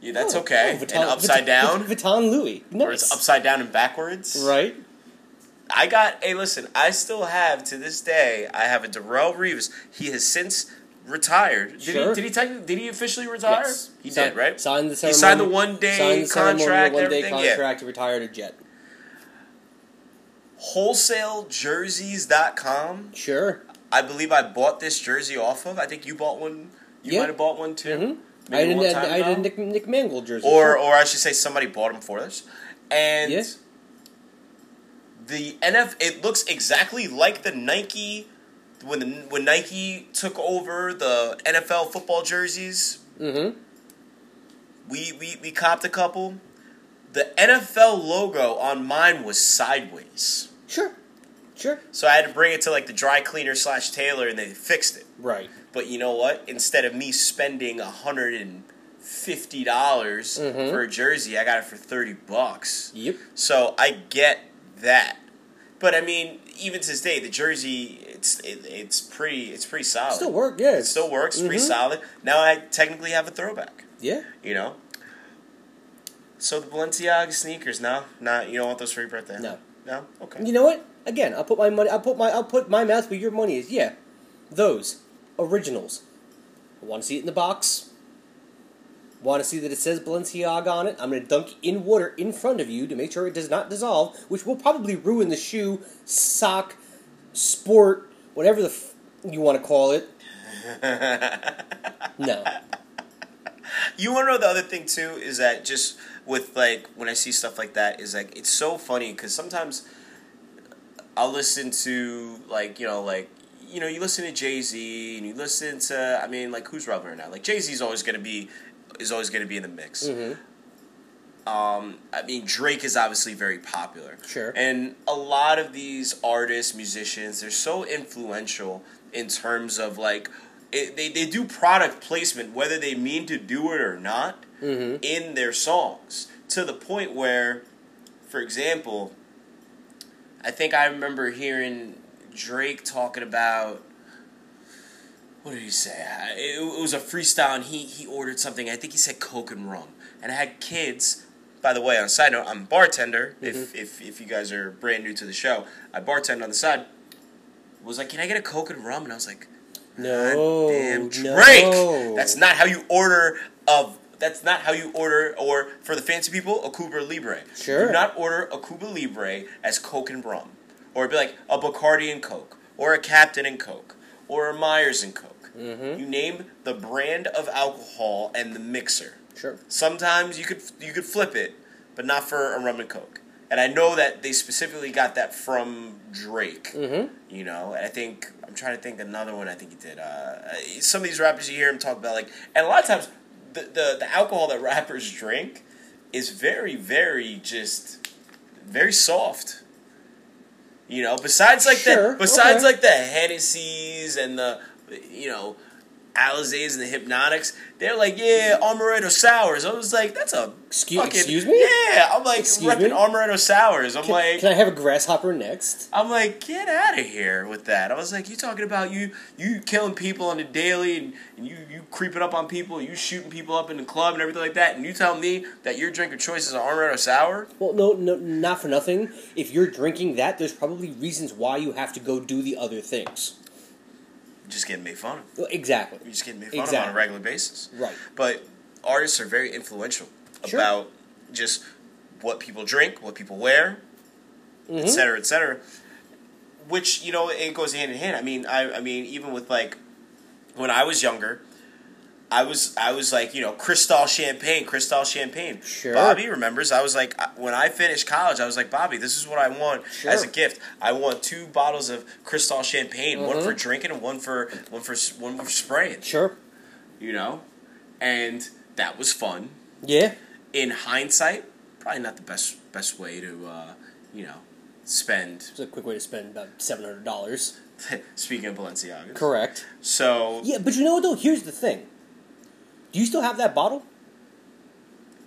Yeah, that's Oh, okay. oh, Vuitton- and upside Vuitton- down, Vuitton Louis. Nice. or it's upside down and backwards. Right. I got. Hey, listen. I still have to this day. I have a Darrelle Revis. He has since retired. Did Sure. he? Did he? Technically, did he officially retire? Yes. He Sign- did, right? Signed the He signed the one day signed the contract. One day. Yeah. contract to retire to Jet. WholesaleJerseys.com. Sure. I believe I bought this jersey off of. I think you bought one. You Yeah. might have bought one too. Mhm. Maybe I didn't. I, I did. Nick, Nick Mangold jersey. or or I should say somebody bought them for us. And Yeah. the NF it looks exactly like the Nike when the, when Nike took over the NFL football jerseys. Mm-hmm. We we we copped a couple. The NFL logo on mine was sideways. Sure. Sure. So I had to bring it to like the dry cleaner slash tailor and they fixed it. Right. But you know what? Instead of me spending a hundred and fifty dollars Mhm. for a jersey, I got it for thirty bucks. Yep. So I get that. But I mean, even to this day, the jersey it's it, it's pretty it's pretty solid. Still work. Yeah. It still works. Pretty Mhm. solid. Now I technically have a throwback. Yeah. You know. So the Balenciaga sneakers, no, not you don't want those for your birthday? No. No. Okay. You know what? Again, I'll put my money. I'll put my. I'll put my mouth where your money is. Yeah, those originals. I want to see it in the box. Want to see that it says Balenciaga on it? I'm going to dunk in water in front of you to make sure it does not dissolve, which will probably ruin the shoe, sock, sport, whatever the f- you want to call it. No. You want to know the other thing too is that just with like when I see stuff like that is like it's so funny because sometimes I'll listen to like you know like you know you listen to Jay Z and you listen to I mean like who's relevant now like Jay Z is always gonna be is always gonna be in the mix. hmm Um, I mean Drake is obviously very popular. Sure. And a lot of these artists, musicians, they're so influential in terms of like it, they they do product placement whether they mean to do it or not hmm in their songs to the point where, for example, I think I remember hearing Drake talking about. What did he say? It, it was a freestyle, and he, he ordered something. I think he said Coke and rum, and I had kids. By the way, on a side note, I'm a bartender. If, mm-hmm. if if you guys are brand new to the show, I bartend on the side. Was like, can I get a Coke and rum? And I was like, No. Damn no. Drake. That's not how you order of. That's not how you order, or for the fancy people, a Cuba Libre. Sure. Do not order a Cuba Libre as Coke and rum, or be like a Bacardi and Coke, or a Captain and Coke, or a Myers and Coke. Mhm. You name the brand of alcohol and the mixer. Sure. Sometimes you could you could flip it, but not for a rum and Coke. And I know that they specifically got that from Drake. hmm You know, and I think I'm trying to think another one. I think he did. Uh, some of these rappers you hear him talk about like, and a lot of times the the, the alcohol that rappers drink is very very just very soft. You know, besides like Sure, the besides okay. like the Hennessy's and the you know Alizés and the Hpnotiqs. They're like, yeah, Amaretto Sours. I was like, that's a Excuse- fucking, excuse me? Yeah, I'm like Excuse repping me? Amaretto Sours. I'm Can, like, can I have a grasshopper next? I'm like, get out of here with that. I was like, you talking about you you killing people on the daily and, and you you creeping up on people, you shooting people up in the club and everything like that, and you tell me that your drink of choice is an Amaretto Sour? Well, no, no, not for nothing. If you're drinking that, there's probably reasons why you have to go do the other things. Just getting made fun of. Well, Exactly. You're just getting made fun of on a regular basis. Right. But artists are very influential Sure. about just what people drink, what people wear, Mhm. et cetera, et cetera. Which you know it goes hand in hand. I mean, I I mean even with like when I was younger, I was I was like you know Cristal champagne, Cristal champagne. Sure. Bobby remembers. I was like when I finished college, I was like Bobby, this is what I want as a gift. I want two bottles of Cristal champagne, one Mhm. for drinking and one for one for one for spraying. Sure. You know, and that was fun. Yeah. In hindsight, probably not the best best way to uh, you know spend. It's a quick way to spend about seven hundred dollars. Speaking of Balenciaga, Correct. so Yeah, but you know what though? Here's the thing. Do you still have that bottle?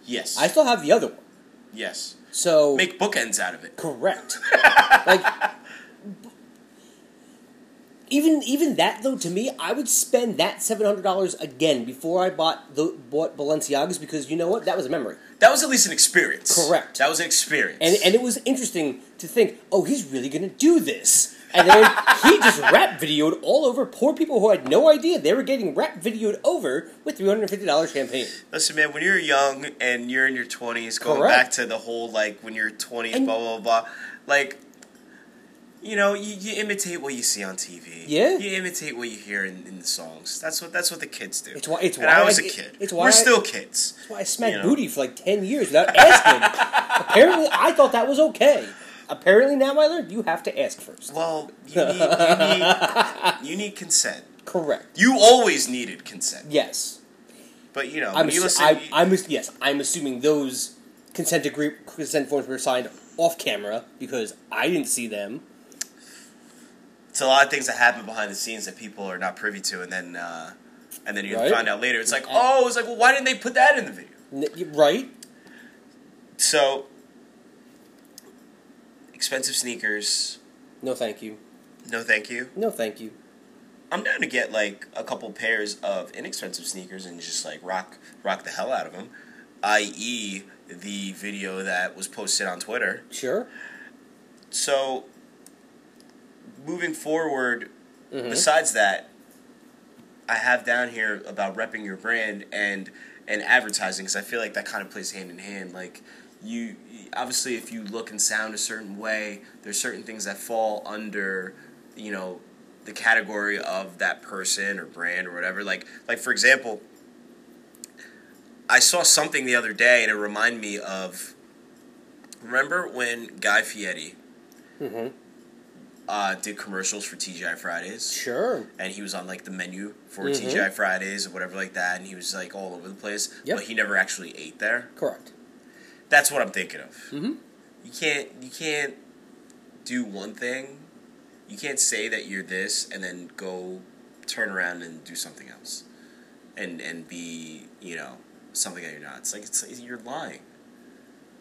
yes, I still have the other one. yes, So make bookends out of it. correct. like even even that though to me, I would spend that seven hundred dollars again before I bought the bought Balenciagas because you know what? That was a memory. That was at least an experience. Correct. That was an experience. And and it was interesting to think, oh, he's really gonna do this. And then he just rap videoed all over poor people who had no idea they were getting rap videoed over with three hundred fifty dollars champagne. Listen, man, when you're young and you're in your 20s, going Correct. back to the whole, like, when you're 20s, And- blah, blah, blah, like, you know, you, you imitate what you see on TV. Yeah. You imitate what you hear in, in the songs. That's what that's what the kids do. It's why- it's and why I was I- a kid. it's why We're I- still kids. That's why I smacked You know. booty for like ten years without asking. Apparently, I thought that was okay. Apparently, now I learned you have to ask first. Well, you need, you need, you need consent. Correct. You always needed consent. Yes. But, you know, I'm, when you listen... I, I'm ass- yes. I'm assuming those consent agree consent forms were signed off camera because I didn't see them. it's a lot of things that happen behind the scenes that people are not privy to, and then uh, and then you Right. find out later. It's like, oh, it's like, well, why didn't they put that in the video? N- Right. So, expensive sneakers. No, thank you. No, thank you. No, thank you. I'm down to get like a couple pairs of inexpensive sneakers and just like rock rock the hell out of them. I.e., the video that was posted on Twitter. Sure. So, moving forward, Mhm. besides that, I have down here about repping your brand and and advertising because I feel like that kind of plays hand in hand. Like you, obviously, if you look and sound a certain way, there's certain things that fall under, you know, the category of that person or brand or whatever. Like like for example, I saw something the other day and it reminded me of. Remember when Guy Fieri Mm-hmm. uh, did commercials for TGI Fridays? Sure. and he was on like the menu for Mhm. TGI Fridays or whatever like that, and he was like all over the place. Yep. But he never actually ate there. Correct. That's what I'm thinking of. Mhm. You can't you can't do one thing. You can't say that you're this and then go turn around and do something else, and and be you know something that you're not. It's like it's you're lying.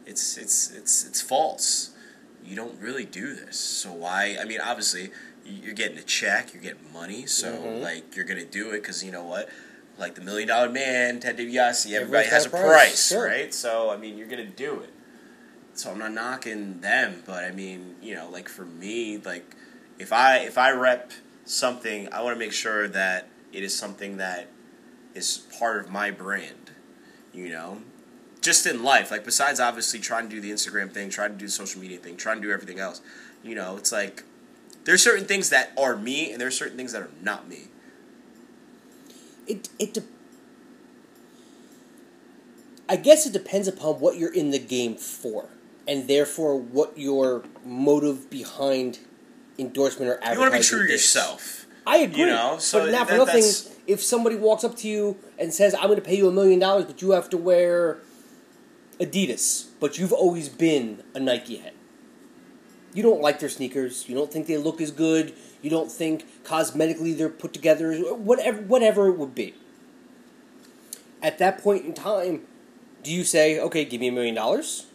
It's it's it's it's false. You don't really do this. So why? I mean, obviously, you're getting a check, you're getting money, so Mhm. like you're gonna do it because you know what? Like the Million Dollar Man, Ted DiBiase, everybody Everybody's has a a price, price, sure. right? So I mean, you're gonna do it. So I'm not knocking them, but I mean, you know, like for me, like if I if I rep something, I want to make sure that it is something that is part of my brand. You know, just in life, like besides obviously trying to do the Instagram thing, trying to do the social media thing, trying to do everything else. You know, it's like there's certain things that are me, and there's certain things that are not me. It it. De- I guess it depends upon what you're in the game for, and therefore what your motive behind endorsement or advertising. You want to be true to yourself. I agree. You know, so but not for that- nothing. If somebody walks up to you and says, "I'm going to pay you a million dollars, but you have to wear Adidas," but you've always been a Nike head, you don't like their sneakers. You don't think they look as good. You don't think cosmetically they're put together. Whatever, whatever it would be. At that point in time, do you say, "Okay, give me a million dollars,"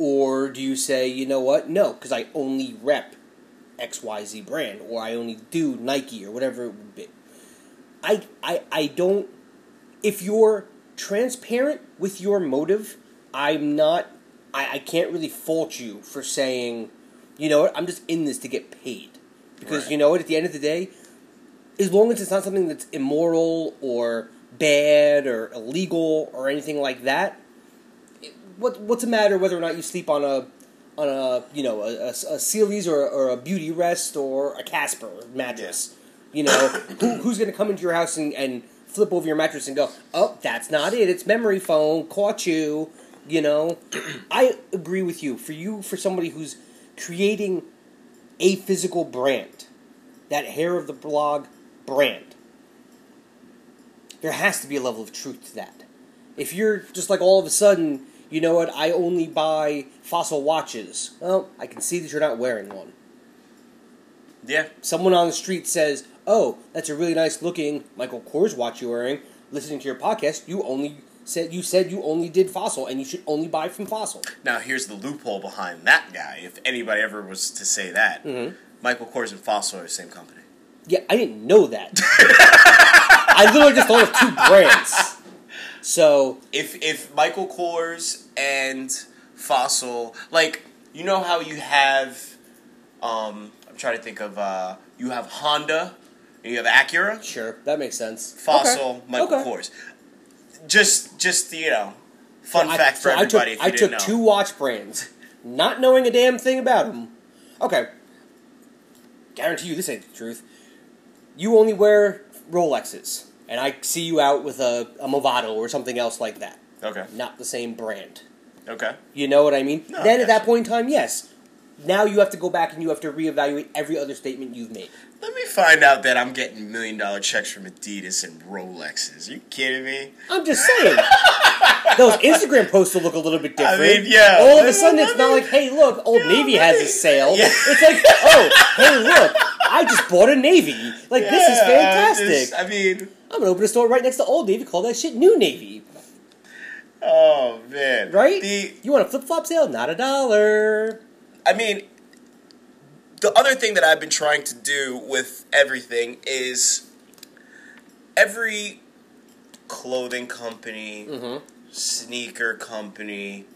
or do you say, "You know what? No, because I only rep X Y Z brand, or I only do Nike, or whatever it would be." I, I, I don't. If you're transparent with your motive, I'm not. I, I can't really fault you for saying, you know what, I'm just in this to get paid. Because Right. you know what, at the end of the day, as long as it's not something that's immoral or bad or illegal or anything like that, it- what what's the matter whether or not you sleep on a on a you know a, a, a Sealy's or, or a Beauty Rest or a Casper mattress? You know who, who's going to come into your house and, and flip over your mattress and go, oh, that's not it. It's memory foam. Caught you. You know, I agree with you. For you, for somebody who's creating a physical brand, that hair of the blog brand, there has to be a level of truth to that. If you're just like all of a sudden, you know what, I only buy fossil watches, well, I can see that you're not wearing one. Yeah. Someone on the street says, oh, that's a really nice looking Michael Kors watch you're wearing. Listening to your podcast, you only said you said you only did fossil and you should only buy from fossil. Now here's the loophole behind that guy. If anybody ever was to say that, Mhm. Michael Kors and Fossil are the same company. Yeah, I didn't know that. I literally just thought of two brands. So If if Michael Kors and Fossil, like you know how you have, um, I'm trying to think of, uh, you have Honda, and you have Acura, sure, that makes sense. Fossil, Okay, Michael okay. Kors. Just just you know, fun So I- fact for so everybody. I took, I took two watch brands, not knowing a damn thing about them. Okay. Guarantee you this ain't the truth. You only wear Rolexes, and I see you out with a, a Movado or something else like that. Okay. Not the same brand. Okay. You know what I mean? No, I then at that point in time, yes. Now you have to go back and you have to reevaluate every other statement you've made. Let me find out that I'm getting million dollar checks from Adidas and Rolexes. you kidding me? I'm just saying. Those Instagram posts will look a little bit I different. mean, yeah. All of a sudden, it's not like, hey, look, Old Yeah, Navy has a sale. Yeah. It's like, oh, hey, look, I just bought a Navy. Like, this is fantastic. just- I mean, I'm gonna open a store right next to Old Navy. Call that shit New Navy, oh man, right? The you want a flip flop sale? Not a dollar. I mean, the other thing that I've been trying to do with everything is every clothing company, Mm-hmm. sneaker company,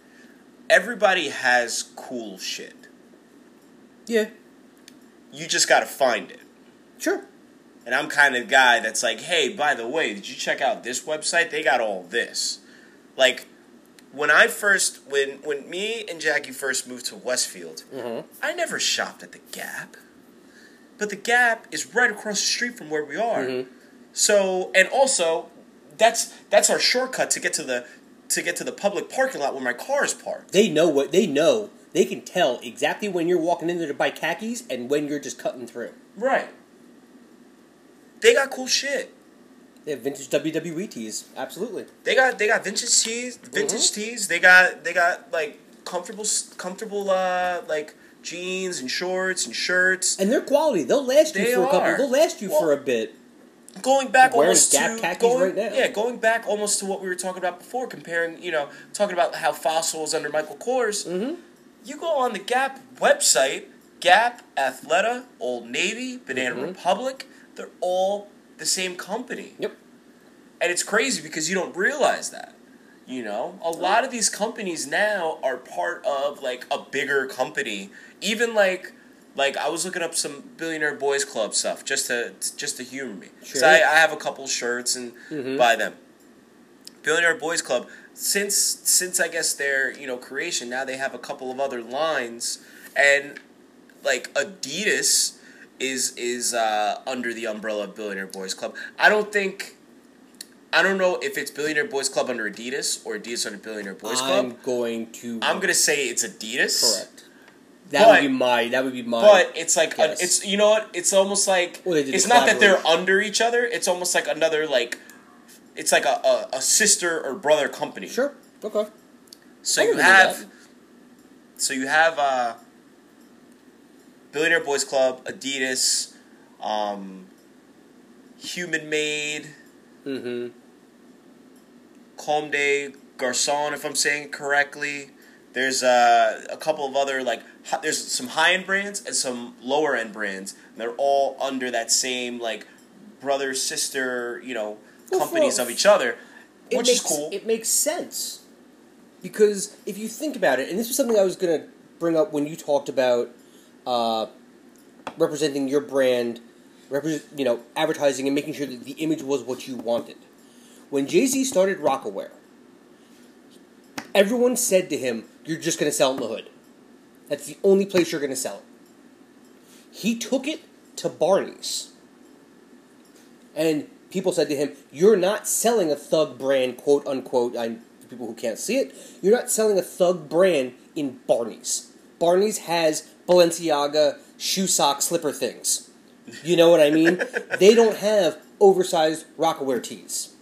everybody has cool shit. Yeah, You just got to find it. sure. And I'm kind of the guy that's like, hey, by the way, did you check out this website? They got all this. Like, when I first, when when me and Jackie first moved to Westfield, Mm-hmm. I never shopped at the Gap. But the Gap is right across the street from where we are. Mhm. So, and also, that's that's our shortcut to get to the to get to the public parking lot where my car is parked. They know what they know. They can tell exactly when you're walking in there to buy khakis and when you're just cutting through. Right. They got cool shit. They have vintage WWE tees. Absolutely. They got they got vintage tees, vintage tees. They got they got like comfortable comfortable uh like jeans and shorts and shirts. And they're quality. They'll last you They for a couple. They'll last you Well, for a bit. Going back almost to going, right now. yeah, going back almost to what we were talking about before, comparing you know talking about how Fossil fossils under Michael Kors. Mm-hmm. You go on the Gap website, Gap, Athleta, Old Navy, Banana Mhm. Republic. They're all the same company. Yep. And it's crazy because you don't realize that. You know, a lot of these companies now are part of like a bigger company. Even like like I was looking up some billionaire boys club stuff just to just to humor me. Sure. I, I have a couple shirts and Mhm. buy them. Billionaire Boys Club since since I guess their you know creation now they have a couple of other lines and like Adidas is is uh, under the umbrella of Billionaire Boys Club. I don't think I don't know if it's Billionaire Boys Club under Adidas or Adidas under Billionaire Boys Club. I'm going to. I'm gonna say it's Adidas. correct. That But- would be my. That would be my. But it's like a, it's you know what it's almost like Well, it's not that they're under each other. It's almost like another like it's like a, a, a sister or brother company. sure. Okay. So you have so you have uh Billionaire Boys Club, Adidas, um, Human Made, Mm-hmm. Comme des Garçons, if I'm saying it correctly. There's uh, a couple of other like hi- there's some high end brands and some lower end brands. And they're all under that same like brother sister you know Well, companies of each other, which makes, is cool. It makes sense because if you think about it, and this was something I was going to bring up when you talked about uh, representing your brand, represent you know advertising and making sure that the image was what you wanted. When Jay Z started Rocawear, everyone said to him, "You're just going to sell it in the hood. That's the only place you're going to sell it." He took it to Barney's. And people said to him, You're not selling a thug brand, quote unquote. I, for people who can't see it, you're not selling a thug brand in Barney's. Barney's has Balenciaga shoe sock slipper things. You know what I mean? they don't have oversized Rocawear tees.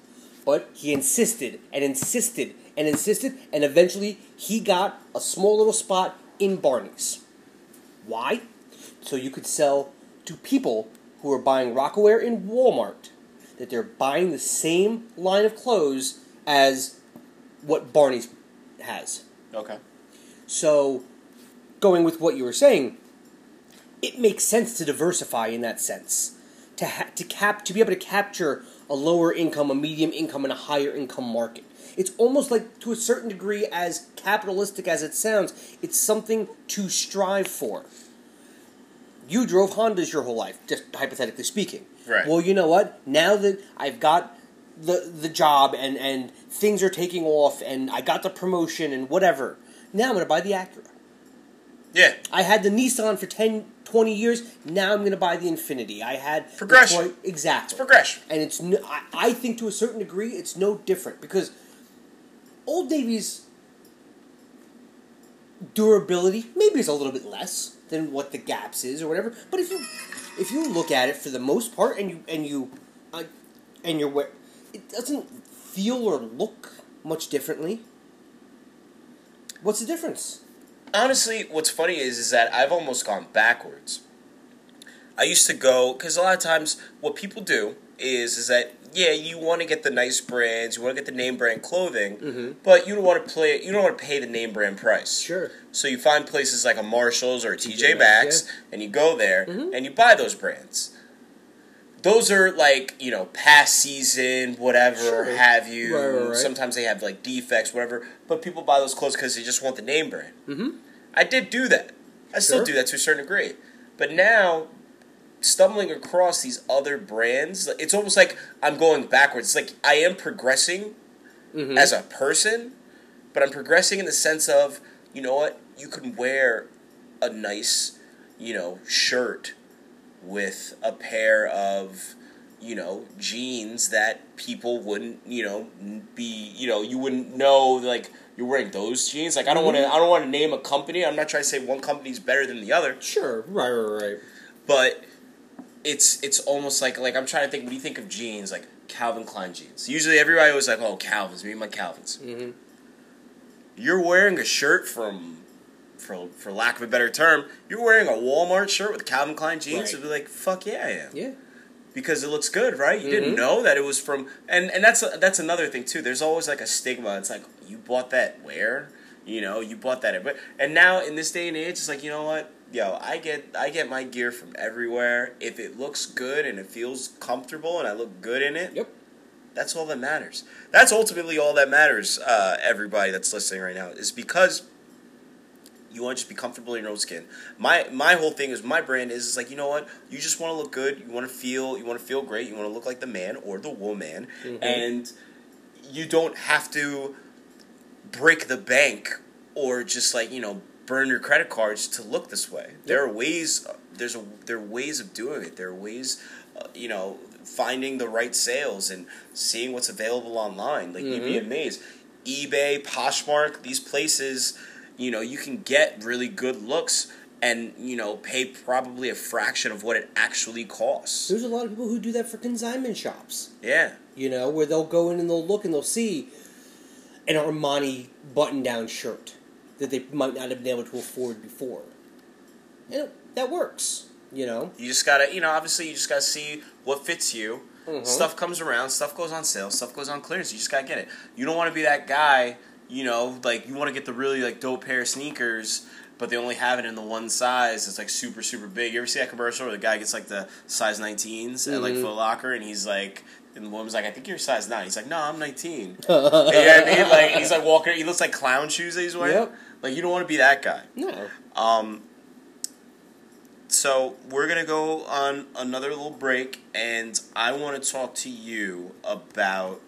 But he insisted and insisted and insisted, and eventually he got a small little spot in Barney's. Why? So you could sell to people who are buying Rocawear in Walmart that they're buying the same line of clothes as what Barney's has. okay. So, going with what you were saying, it makes sense to diversify in that sense. To ha- to cap to be able to capture a lower income, a medium income, and a higher income market. It's almost like, to a certain degree, as capitalistic as it sounds, it's something to strive for. You drove Hondas your whole life, just hypothetically speaking. Right. Well, you know what? Now that I've got the the job and and things are taking off and I got the promotion and whatever, now I'm going to buy the Acura. Yeah. I had the Nissan for 10, 20 years. Now I'm going to buy the Infiniti. I had Progression. Toy- exactly. Progression. And it's no, I, I think to a certain degree it's no different because Old Navy's durability maybe is a little bit less than what the Gaps is or whatever. But if you if you look at it for the most part and you and you uh, and you're wear, it doesn't feel or look much differently. What's the difference? Honestly, what's funny is is that I've almost gone backwards. I used to go because a lot of times what people do is is that yeah you want to get the nice brands, you want to get the name brand clothing, Mm-hmm. but you don't want to play you don't want to pay the name brand price. Sure. So you find places like a Marshalls or a TJ TJ Maxx, Maxx, and you go there Mhm. and you buy those brands. Those are like you know past season, whatever Sure. have you. Right, right, right. Sometimes they have like defects, whatever. But people buy those clothes because they just want the name brand. Mm-hmm. I did do that. I still do that to a certain degree. But now, stumbling across these other brands, it's almost like I'm going backwards. It's like I am progressing Mm-hmm. as a person, but I'm progressing in the sense of, you know what, you can wear a nice, you know, shirt with a pair of, you know, jeans that people wouldn't, you know, be, you know, you wouldn't know like you're wearing those jeans. Like I don't want to, I don't want to name a company. I'm not trying to say one company's better than the other, Sure. Right. Right. Right. but it's it's almost like like I'm trying to think. what do you think of jeans, like Calvin Klein jeans, usually everybody was like, "Oh, Calvin's, me and my Calvins." Mm-hmm. You're wearing a shirt from, for for lack of a better term, you're wearing a Walmart shirt with Calvin Klein jeans. Right. It'd be like, "Fuck yeah, I am," Yeah. because it looks good, right? You didn't Mhm. know that it was from, and and that's that's another thing too. There's always like a stigma. It's like you bought that where, you know, you bought that, at- and now in this day and age, it's like you know what, yo, I get I get my gear from everywhere. If it looks good and it feels comfortable and I look good in it, Yep. that's all that matters. That's ultimately all that matters. Uh, everybody that's listening right now is because you want to just be comfortable in your own skin. My my whole thing is my brand is, is like you know what you just want to look good. You want to feel you want to feel great. You want to look like the man or the woman, Mhm. and you don't have to break the bank or just like you know burn your credit cards to look this way. There are ways. There's a there are ways of doing it. There are ways, uh, you know, finding the right sales and seeing what's available online. Like you'd be Mhm. amazed. eBay, Poshmark, these places, you know, you can get really good looks and you know pay probably a fraction of what it actually costs. There's a lot of people who do that for consignment shops. Yeah, You know, where they'll go in and they'll look and they'll see an Armani button-down shirt that they might not have been able to afford before. and it, that works. You know, You just gotta, you know, obviously you just gotta see what fits you. Mhm. Stuff comes around, stuff goes on sale, stuff goes on clearance. You just gotta get it. You don't want to be that guy, you know, like you want to get the really like dope pair of sneakers, but they only have it in the one size. It's like super super big. You ever see that commercial where the guy gets like the size 19s at like Mhm. Foot Locker, and he's like. And the woman's like, I think you're size nine. He's like, No, I'm 19. you know what I mean? Like he's like walking. He looks like clown shoes that he's wearing. Yep. Like you don't want to be that guy. no, Um, so we're gonna go on another little break, and I want to talk to you about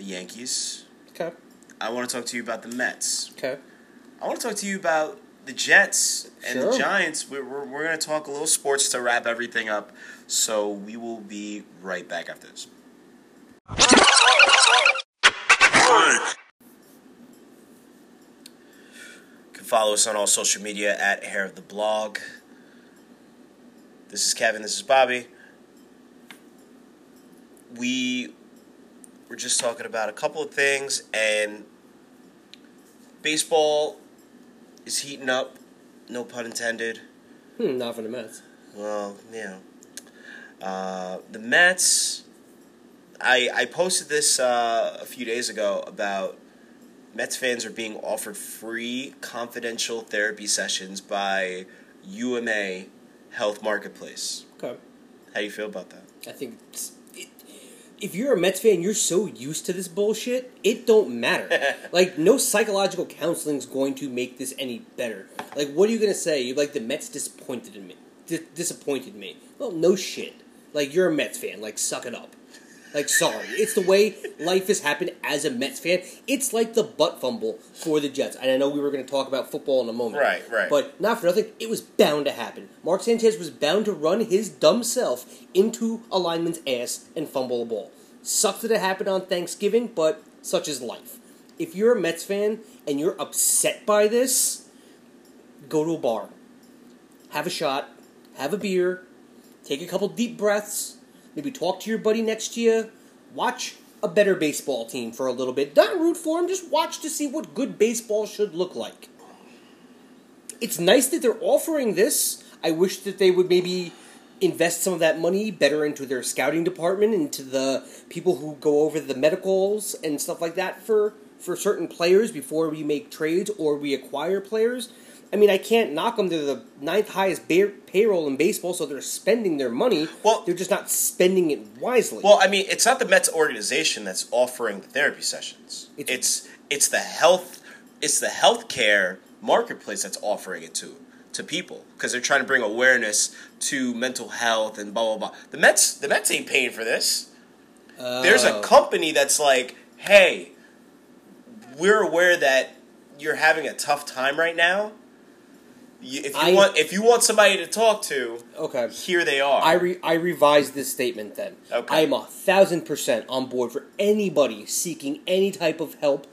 the Yankees. okay, I want to talk to you about the Mets. okay, I want to talk to you about the Jets and the Giants. We're, we're, we're going to talk a little sports to wrap everything up. So we will be right back after this. You can follow us on all social media at Hair of the Blog. This is Kevin. This is Bobby. We were just talking about a couple of things, and baseball is heating up. No pun intended. hmm, not for the Mets. Well, yeah. uh, the Mets. I I posted this uh, a few days ago about Mets fans are being offered free confidential therapy sessions by UMA Health Marketplace. Okay, How do you feel about that? I think it's, it, if you're a Mets fan, you're so used to this bullshit. It don't matter. like no psychological counseling is going to make this any better. Like what are you gonna say? You're like the Mets disappointed in me. Dis- disappointed me. Well, no shit. Like you're a Mets fan. Like suck it up. Like sorry, it's the way life has happened as a Mets fan. It's like the butt fumble for the Jets. And I know we were going to talk about football in a moment. Right, right. But not for nothing, it was bound to happen. Mark Sanchez was bound to run his dumb self into a lineman's ass and fumble a ball. Sucks that it happened on Thanksgiving, but such is life. If you're a Mets fan and you're upset by this, go to a bar, have a shot, have a beer, take a couple deep breaths, maybe talk to your buddy next to you, watch a better baseball team for a little bit. Don't root for them, just watch to see what good baseball should look like. It's nice that they're offering this. I wish that they would maybe invest some of that money better into their scouting department, into the people who go over the medicals and stuff like that for for certain players before we make trades or we acquire players. I mean, I can't knock them. They're the ninth highest ba- payroll in baseball, so they're spending their money. Well- they're just not spending it wisely. Well, I mean, it's not the Mets organization that's offering the therapy sessions. It's- It's it's, the health it's the healthcare marketplace that's offering it to to people because they're trying to bring awareness to mental health and blah blah blah. The Mets the Mets ain't paying for this. There's a Oh. company that's like, "Hey, we're aware that you're having a tough time right now. If you I- want if you want somebody to talk to, okay. here they are." I re- I revised this statement then. Okay. I am a thousand percent on board for anybody seeking any type of help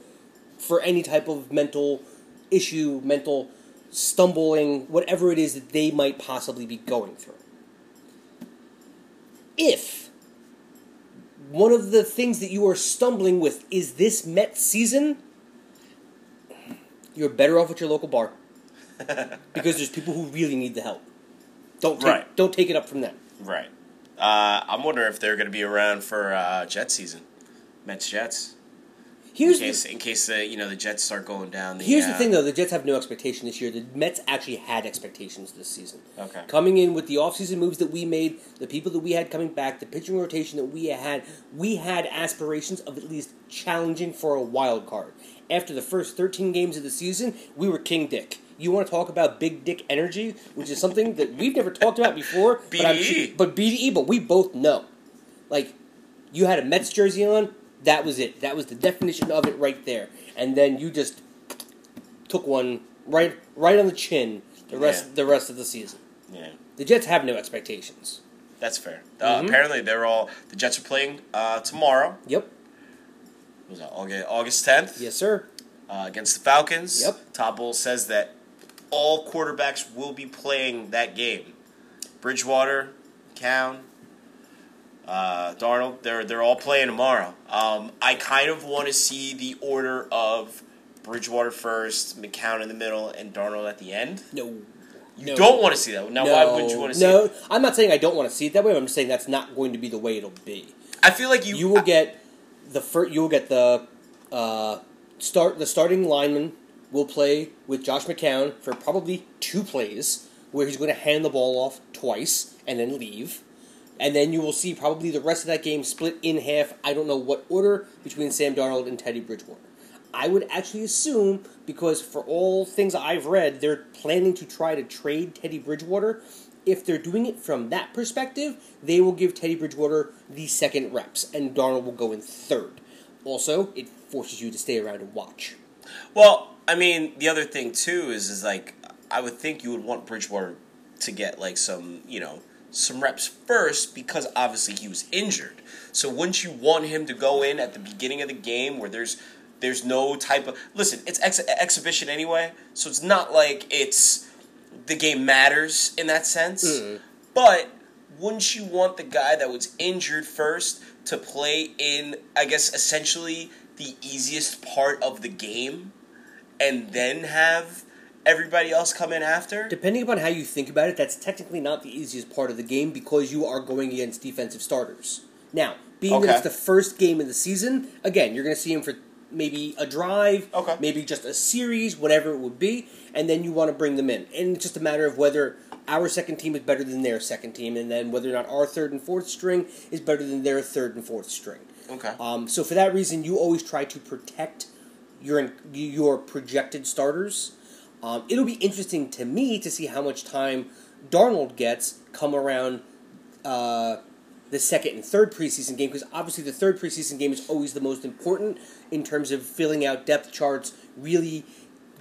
for any type of mental issue, mental stumbling, whatever it is that they might possibly be going through. If one of the things that you are stumbling with is this Met season, you're better off at your local bar because there's people who really need the help. Don't take, Right. don't take it up from them. Right. Uh, I'm wondering if they're going to be around for uh, Jet season, Mets Jets. In Here's case, the, in case the you know the Jets start going down. The, here's the uh, thing though, the Jets have no expectation this year. The Mets actually had expectations this season. Okay. Coming in with the offseason moves that we made, the people that we had coming back, the pitching rotation that we had, we had aspirations of at least challenging for a wild card. After the first 13 games of the season, we were King Dick. You want to talk about big dick energy, which is something that we've never talked about before. But, I'm BDE. but BDE, but we both know. Like, you had a Mets jersey on, that was it. That was the definition of it right there. And then you just took one right right on the chin the rest Yeah. the rest of the season. Yeah, The Jets have no expectations. that's fair. Uh, Mhm. Apparently, they're all the Jets are playing uh, tomorrow. Yep. What was that August August 10th? Yes, sir. Uh, against the Falcons. Yep. Bowles says that all quarterbacks will be playing that game. Bridgewater, Cown, uh, Darnold, they're they're all playing tomorrow. Um, I kind of want to see the order of Bridgewater first, McCown in the middle, and Darnold at the end? No. You No. don't want to see that. Now, why wouldn't you want to see no, it? I'm not saying I don't want to see it that way. I'm just saying that's not going to be the way it'll be. I feel like you. You will get the first. You will get the uh, start. The starting lineman will play with Josh McCown for probably two plays, where he's going to hand the ball off twice and then leave, and then you will see probably the rest of that game split in half. I don't know what order between Sam Darnold and Teddy Bridgewater. I would actually assume because for all things I've read, they're planning to try to trade Teddy Bridgewater. If they're doing it from that perspective, they will give Teddy Bridgewater the second reps, and Darnold will go in third. Also, it forces you to stay around and watch. Well, I mean, the other thing too is is like I would think you would want Bridgewater to get like some you know some reps first because obviously he was injured. So wouldn't you want him to go in at the beginning of the game where there's there's no type of listen? It's ex- exhibition anyway, so it's not like it's the game matters in that sense. Mm-hmm. But wouldn't you want the guy that was injured first to play in, I guess, essentially the easiest part of the game and then have everybody else come in after? Depending upon how you think about it, that's technically not the easiest part of the game because you are going against defensive starters. Now, being that it's the first game of the season, again, you're going to see him for maybe a drive, Okay. maybe just a series, whatever it would be, and then you want to bring them in. And it's just a matter of whether our second team is better than their second team, and then whether or not our third and fourth string is better than their third and fourth string. Okay. Um, so for that reason, you always try to protect your your projected starters. Um, it'll be interesting to me to see how much time Darnold gets come around uh, the second and third preseason game because obviously the third preseason game is always the most important in terms of filling out depth charts, really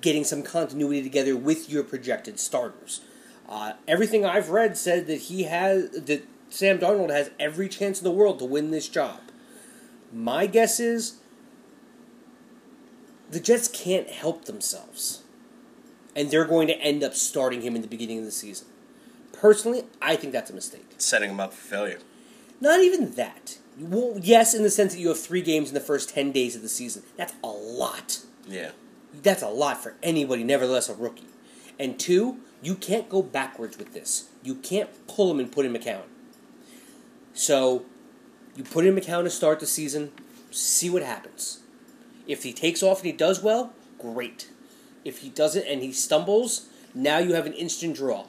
getting some continuity together with your projected starters. Uh, everything I've read said that he has that Sam Darnold has every chance in the world to win this job. My guess is the Jets can't help themselves. And they're going to end up starting him in the beginning of the season. Personally, I think that's a mistake. Setting him up for failure. Not even that. Well, yes, in the sense that you have three games in the first 10 days of the season. That's a lot. Yeah. That's a lot for anybody, nevertheless a rookie. And two, you can't go backwards with this. You can't pull him and put him in McCown. So, you put him in McCown to start the season, see what happens. If he takes off and he does well, great. If he doesn't and he stumbles, now you have an instant draw.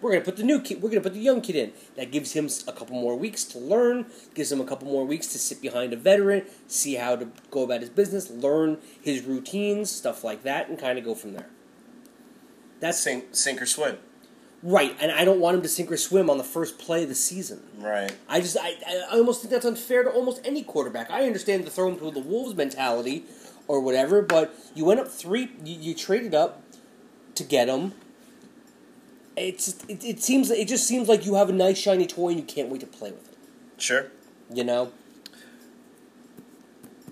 We're gonna put the new kid. We're gonna put the young kid in. That gives him a couple more weeks to learn. Gives him a couple more weeks to sit behind a veteran, see how to go about his business, learn his routines, stuff like that, and kind of go from there. That's Sink, sink or swim. Right, and I don't want him to sink or swim on the first play of the season. Right. I just, I, I almost think that's unfair to almost any quarterback. I understand the throw him to the wolves mentality or whatever, but you went up three, you, you traded up to get him. It's it, it seems it just seems like you have a nice shiny toy and you can't wait to play with it. Sure. You know,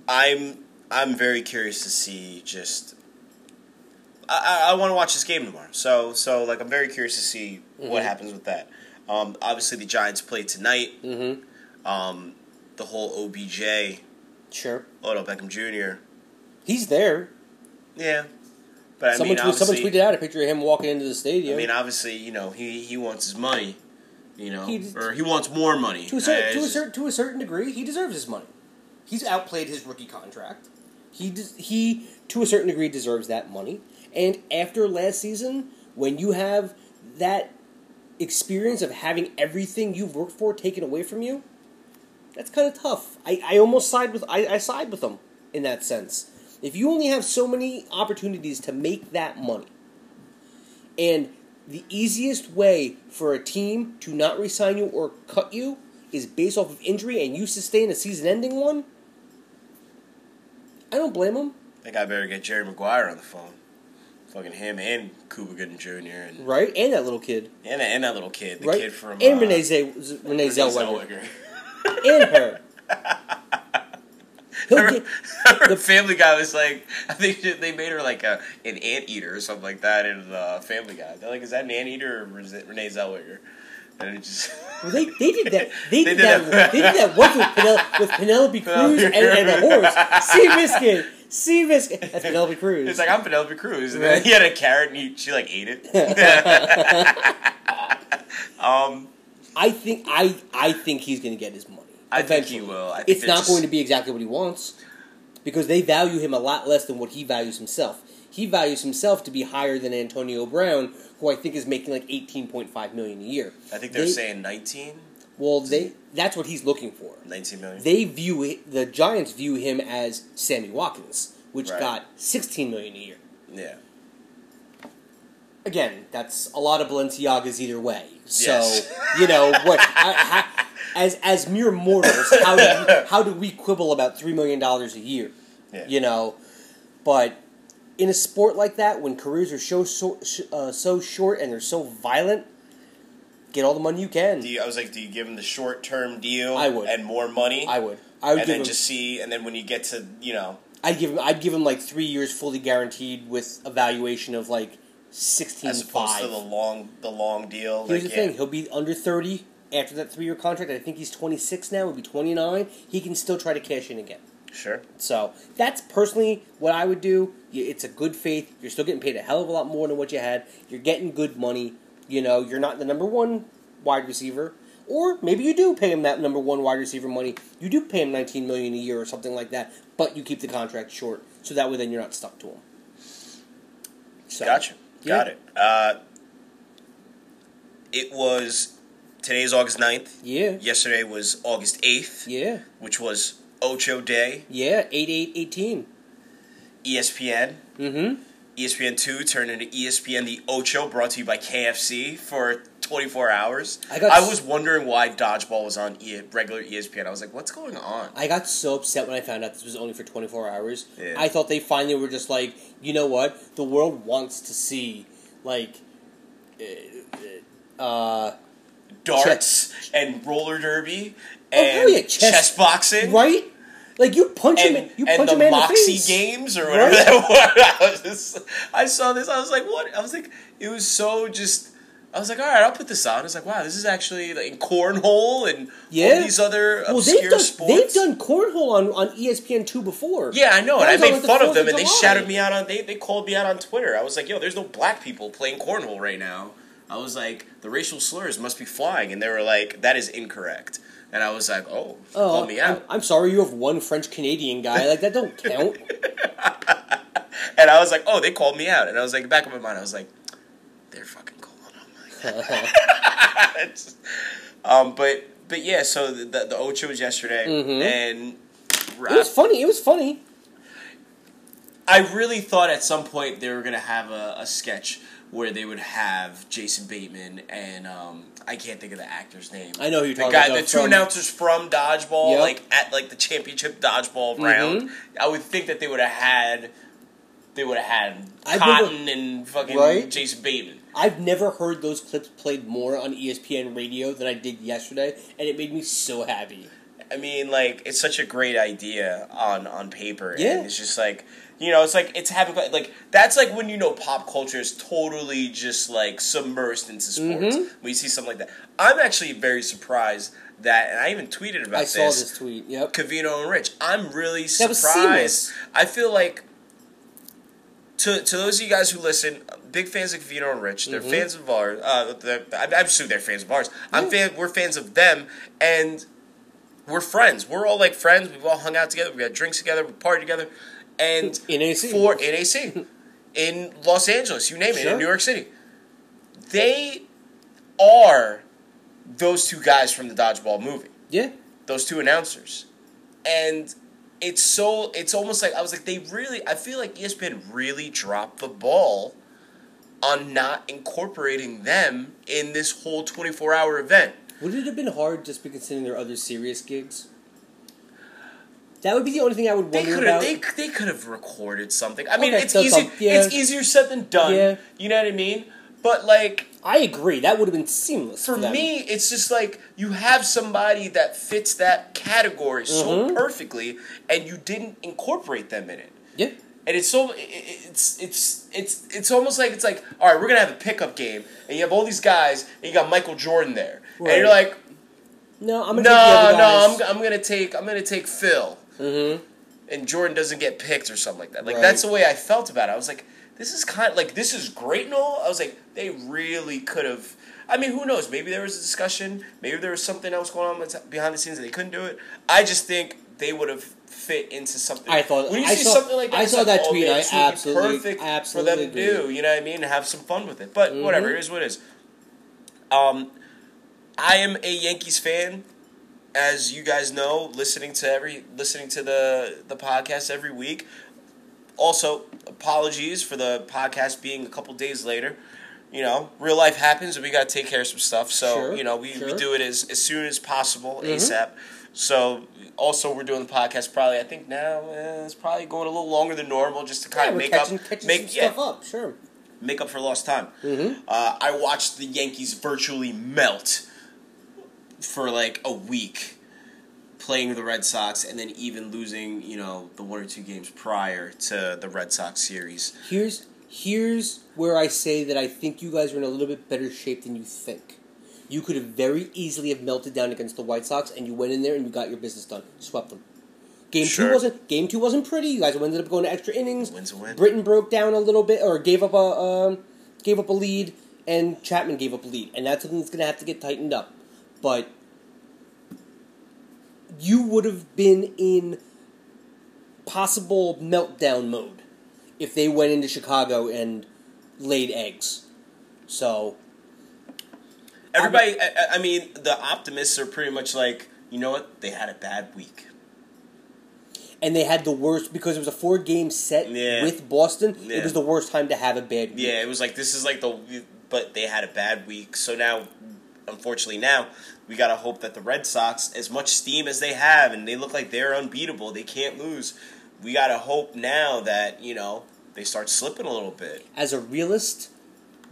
I'm I'm very curious to see just. I, I, want to watch this game tomorrow, so so like I'm very curious to see what Mhm. happens with that. Um, obviously, the Giants play tonight. mm-hmm. Um, the whole OBJ, sure, Odell Beckham Jr. he's there. Yeah, but I someone, mean, tweet, someone tweeted out a picture of him walking into the stadium. I mean, obviously, you know, he he wants his money, you know, He or he wants more money. to a certain, to a certain to a certain degree, he deserves his money. He's outplayed his rookie contract. He he to a certain degree deserves that money. And after last season, when you have that experience of having everything you've worked for taken away from you, that's kind of tough. I, I almost side with I, I side with them in that sense. If you only have so many opportunities to make that money, and the easiest way for a team to not resign you or cut you is based off of injury, and you sustain a season-ending one, I don't blame them. I think I better get Jerry Maguire on the phone. Fucking him and Cuba Gooding Jr. and Right, and that little kid, and, and that little kid, the right, kid from and uh, Renee, Z- Renee Renee Zellweger, Zellweger. and her. Get, the the- Family Guy was like, I think they made her like a an anteater or something like that in the Family Guy. They're like, is that an anteater or is it Renee Zellweger? And it just well, they, they did that. They, They did, did that. that. they did that once with, Penel- with Penelope Cruz and, and a horse. Sea Biscuit. That's Penelope Cruz. It's like I'm Penelope Cruz, and Right. then he had a carrot, and he, she like ate it. um, I think I I think he's going to get his money. I think he will. I think it's not just- going to be exactly what he wants because they value him a lot less than what he values himself. He values himself to be higher than Antonio Brown, who I think is making like eighteen point five million a year. I think they're They- saying 19, Well, they that's what he's looking for. 19 million. They view it, the Giants view him as Sammy Watkins, which Right. got sixteen million a year. yeah. Again, that's a lot of Balenciagas either way. So Yes. you know what? I, I, as as mere mortals, how do we, how do we quibble about three million dollars a year? Yeah. You know, but in a sport like that, when careers are so so, uh, so short and they're so violent, get all the money you can. Do you, I was like, do you give him the short term deal? I would. and more money. I would. I would and give then him. just see, and then when you get to you know, I'd give him. I'd give him like three years fully guaranteed with a valuation of like sixteen as opposed five. to the long the long deal. Here's like, the yeah. thing: he'll be under thirty after that three year contract. I think he's twenty six now. He'll be twenty nine. He can still try to cash in again. Sure. So that's personally what I would do. It's a good faith. You're still getting paid a hell of a lot more than what you had. You're getting good money. You know, you're not the number one wide receiver, or maybe you do pay him that number one wide receiver money. You do pay him 19 million a year or something like that, but you keep the contract short, so that way then you're not stuck to him. So, Gotcha. yeah. Got it. Uh, it was today's August 9th. Yeah, Yesterday was August 8th, yeah, which was Ocho Day. yeah. Eight eight eighteen. ESPN. Mm-hmm. ESPN 2 turned into ESPN The Ocho, brought to you by KFC for 24 hours. I got I was wondering why Dodgeball was on e- regular ESPN. I was like, what's going on? I got so upset when I found out this was only for 24 hours. Yeah. I thought they finally were just like, you know what? The world wants to see, like, uh, uh, Darts and roller derby Oh, and hell yeah, chess, chess- boxing. right? Like, you punch and, him, you punch the a man Moxie in the face. games or whatever Right? that was. I was just, I saw this. I was like, what? I was like, it was so just. I was like, all right, I'll put this on. I was like, wow, this is actually like cornhole and Yeah. all these other Well, obscure they've done, sports. they've done cornhole on, on ESPN 2 before. Yeah, I know, and I made like, the fun of them, and they July. shouted me out on. They they called me out on Twitter. I was like, yo, there's no black people playing cornhole right now. I was like, the racial slurs must be flying, and they were like, that is incorrect. And I was like, oh, Oh, call me I'm, out. I'm sorry, you have one French Canadian guy. Like, that don't count. And I was like, oh, they called me out. And I was like, back of my mind, I was like, they're fucking calling on It's- um, but but yeah, so the the, the Ocho was yesterday, Mhm. and it was funny. It was funny. I really thought at some point they were gonna have a, a sketch where they would have Jason Bateman and um, I can't think of the actor's name. I know who you're the talking guy, about. the two from- announcers from Dodgeball, Yep. like at like the championship Dodgeball round. Mhm. I would think that they would have had. They would have had I've Cotton and fucking Right? Jason Bateman. I've never heard those clips played more on ESPN radio than I did yesterday, and it made me so happy. I mean, like it's such a great idea on on paper. Yeah. and it's just like you know, it's like it's having like that's like when you know pop culture is totally just like submersed into sports. Mhm. When you see something like that, I'm actually very surprised that, and I even tweeted about I this. I saw this tweet. Yep. Cavino and Rich. I'm really That surprised. I feel like to to those of you guys who listen, big fans of Cavino and Rich. They're Mhm. fans of ours. Uh, I, I'm assuming they're fans of ours. I'm fan. We're fans of them, and we're friends. We're all like friends. We've all hung out together. We got drinks together. We party together, and In AC. for NAC in Los Angeles, you name it, Sure. in New York City, they are those two guys from the Dodgeball movie Yeah. those two announcers, and it's so it's almost like I was like they really I feel like ESPN really dropped the ball on not incorporating them in this whole twenty four hour event. Would it have been hard just be considering their other serious gigs? That would be the only thing I would They wonder could about. they, they could have recorded something. I mean, Okay, it's easy yeah. it's easier said than done. Yeah. You know what I mean? But like I agree. That would have been seamless for for me, it's just like you have somebody that fits that category so Mhm. perfectly, and you didn't incorporate them in it. Yeah. And it's so it's it's it's it's almost like it's like all right, we're gonna have a pickup game, and you have all these guys, and you got Michael Jordan there, and you're like, No, I'm no, gonna take the other no, I'm. I'm gonna take I'm gonna take Phil, Mm-hmm. and Jordan doesn't get picked or something like that. Like Right. that's the way I felt about it. I was like, this is kind of like this is great and all. I was like, they really could have. I mean, who knows? Maybe there was a discussion. Maybe there was something else going on behind the scenes and they couldn't do it. I just think they would have fit into something. I thought- when you I see saw- something like that, I saw like, that oh, tweet, man, I would be absolutely- for absolutely them to do. You know what I mean? Have some fun with it. But whatever, Mhm. it is what it is. Um, I am a Yankees fan, as you guys know, listening to every listening to the the podcast every week. Also, apologies for the podcast being a couple days later. You know, real life happens, and we got to take care of some stuff. So Sure, you know, we, we do it as as soon as possible, Mhm. ASAP. So also, we're doing the podcast probably. I think now eh, it's probably going a little longer than normal, just to kind Yeah, of make catching, up, catching make some yeah, stuff up. Sure. make up for lost time. Mm-hmm. Uh, I watched the Yankees virtually melt for like a week playing the Red Sox and then even losing, you know, the one or two games prior to the Red Sox series. Here's here's where I say that I think you guys are in a little bit better shape than you think. You could have very easily have melted down against the White Sox, and you went in there and you got your business done, swept them. Game Sure. two wasn't game two wasn't pretty. You guys ended up going to extra innings. Win's a win. Britton broke down a little bit, or gave up a um, gave up a lead, and Chapman gave up a lead, and that's something that's going to have to get tightened up. But you would have been in possible meltdown mode if they went into Chicago and laid eggs. So Everybody, I, I- I mean, the optimists are pretty much like, you know what? They had a bad week. and they had the worst because it was a four game set Yeah. with Boston. Yeah. It was the worst time to have a bad week. Yeah, it was like this is like the, but they had a bad week. So now, unfortunately, now we gotta hope that the Red Sox, as much steam as they have, and they look like they're unbeatable, they can't lose. We gotta hope now that you know they start slipping a little bit. As a realist,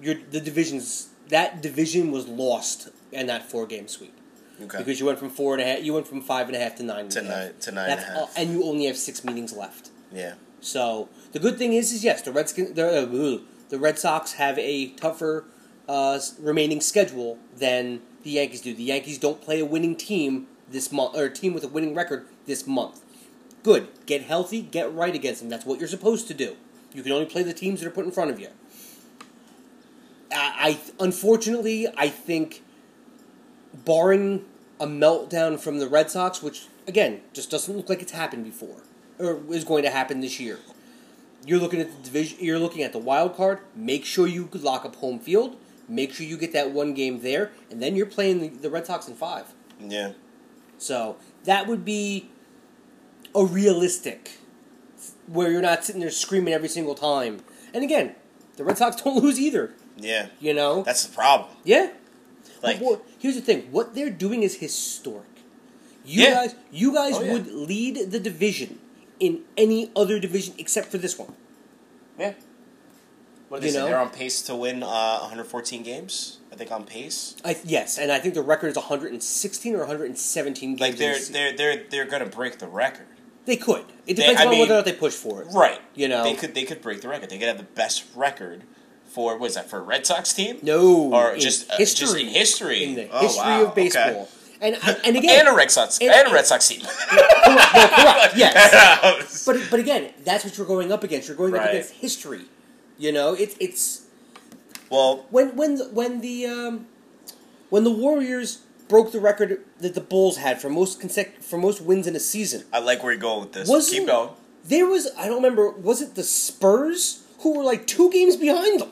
your the divisions that division was lost in that four game sweep Okay. because you went from four and a half, you went from five and a half to nine to and a half. nine to nine and a half. all, and you only have six meetings left. yeah. So the good thing is, is yes, the Redskins, the, uh, the Red Sox have a tougher uh, remaining schedule than the Yankees do. The Yankees don't play a winning team this month, or a team with a winning record this month. Good, get healthy, get right against them. That's what you're supposed to do. You can only play the teams that are put in front of you. I, I unfortunately, I think, barring a meltdown from the Red Sox, which again just doesn't look like it's happened before or is going to happen this year. You're looking at the division. You're looking at the wild card. Make sure you lock up home field. Make sure you get that one game there, and then you're playing the, the Red Sox in five. Yeah. So that would be a realistic, where you're not sitting there screaming every single time. And again, the Red Sox don't lose either. Yeah. You know, That's the problem. yeah. Like, what- here's the thing: what they're doing is historic. You Yeah. guys, you guys Oh, yeah. would lead the division in any other division except for this one. yeah. What did You they say? know? They're on pace to win uh, 114 games. I think on pace. I, yes, and I think the record is 116 or 117 games. Like they're they're they're they're gonna break the record. they could. It depends I on mean- whether or not they push for it. Right. You know. they could they could break the record. They could have the best record for what is that for a Red Sox team? No, Or just uh, history, just in history. in the Oh, history wow. of baseball. Okay. And and again, and a Red Sox and- and, a Red Sox team. correct, no, correct, yes. but But but again, that's what you're going up against. You're going up against history. You know, it's it's well, when when the- when the um, when the Warriors broke the record that the Bulls had for most consec- for most wins in a season. I like where you're going with this. Wasn't- Keep going. There was I don't remember was it the Spurs who were like two games behind them.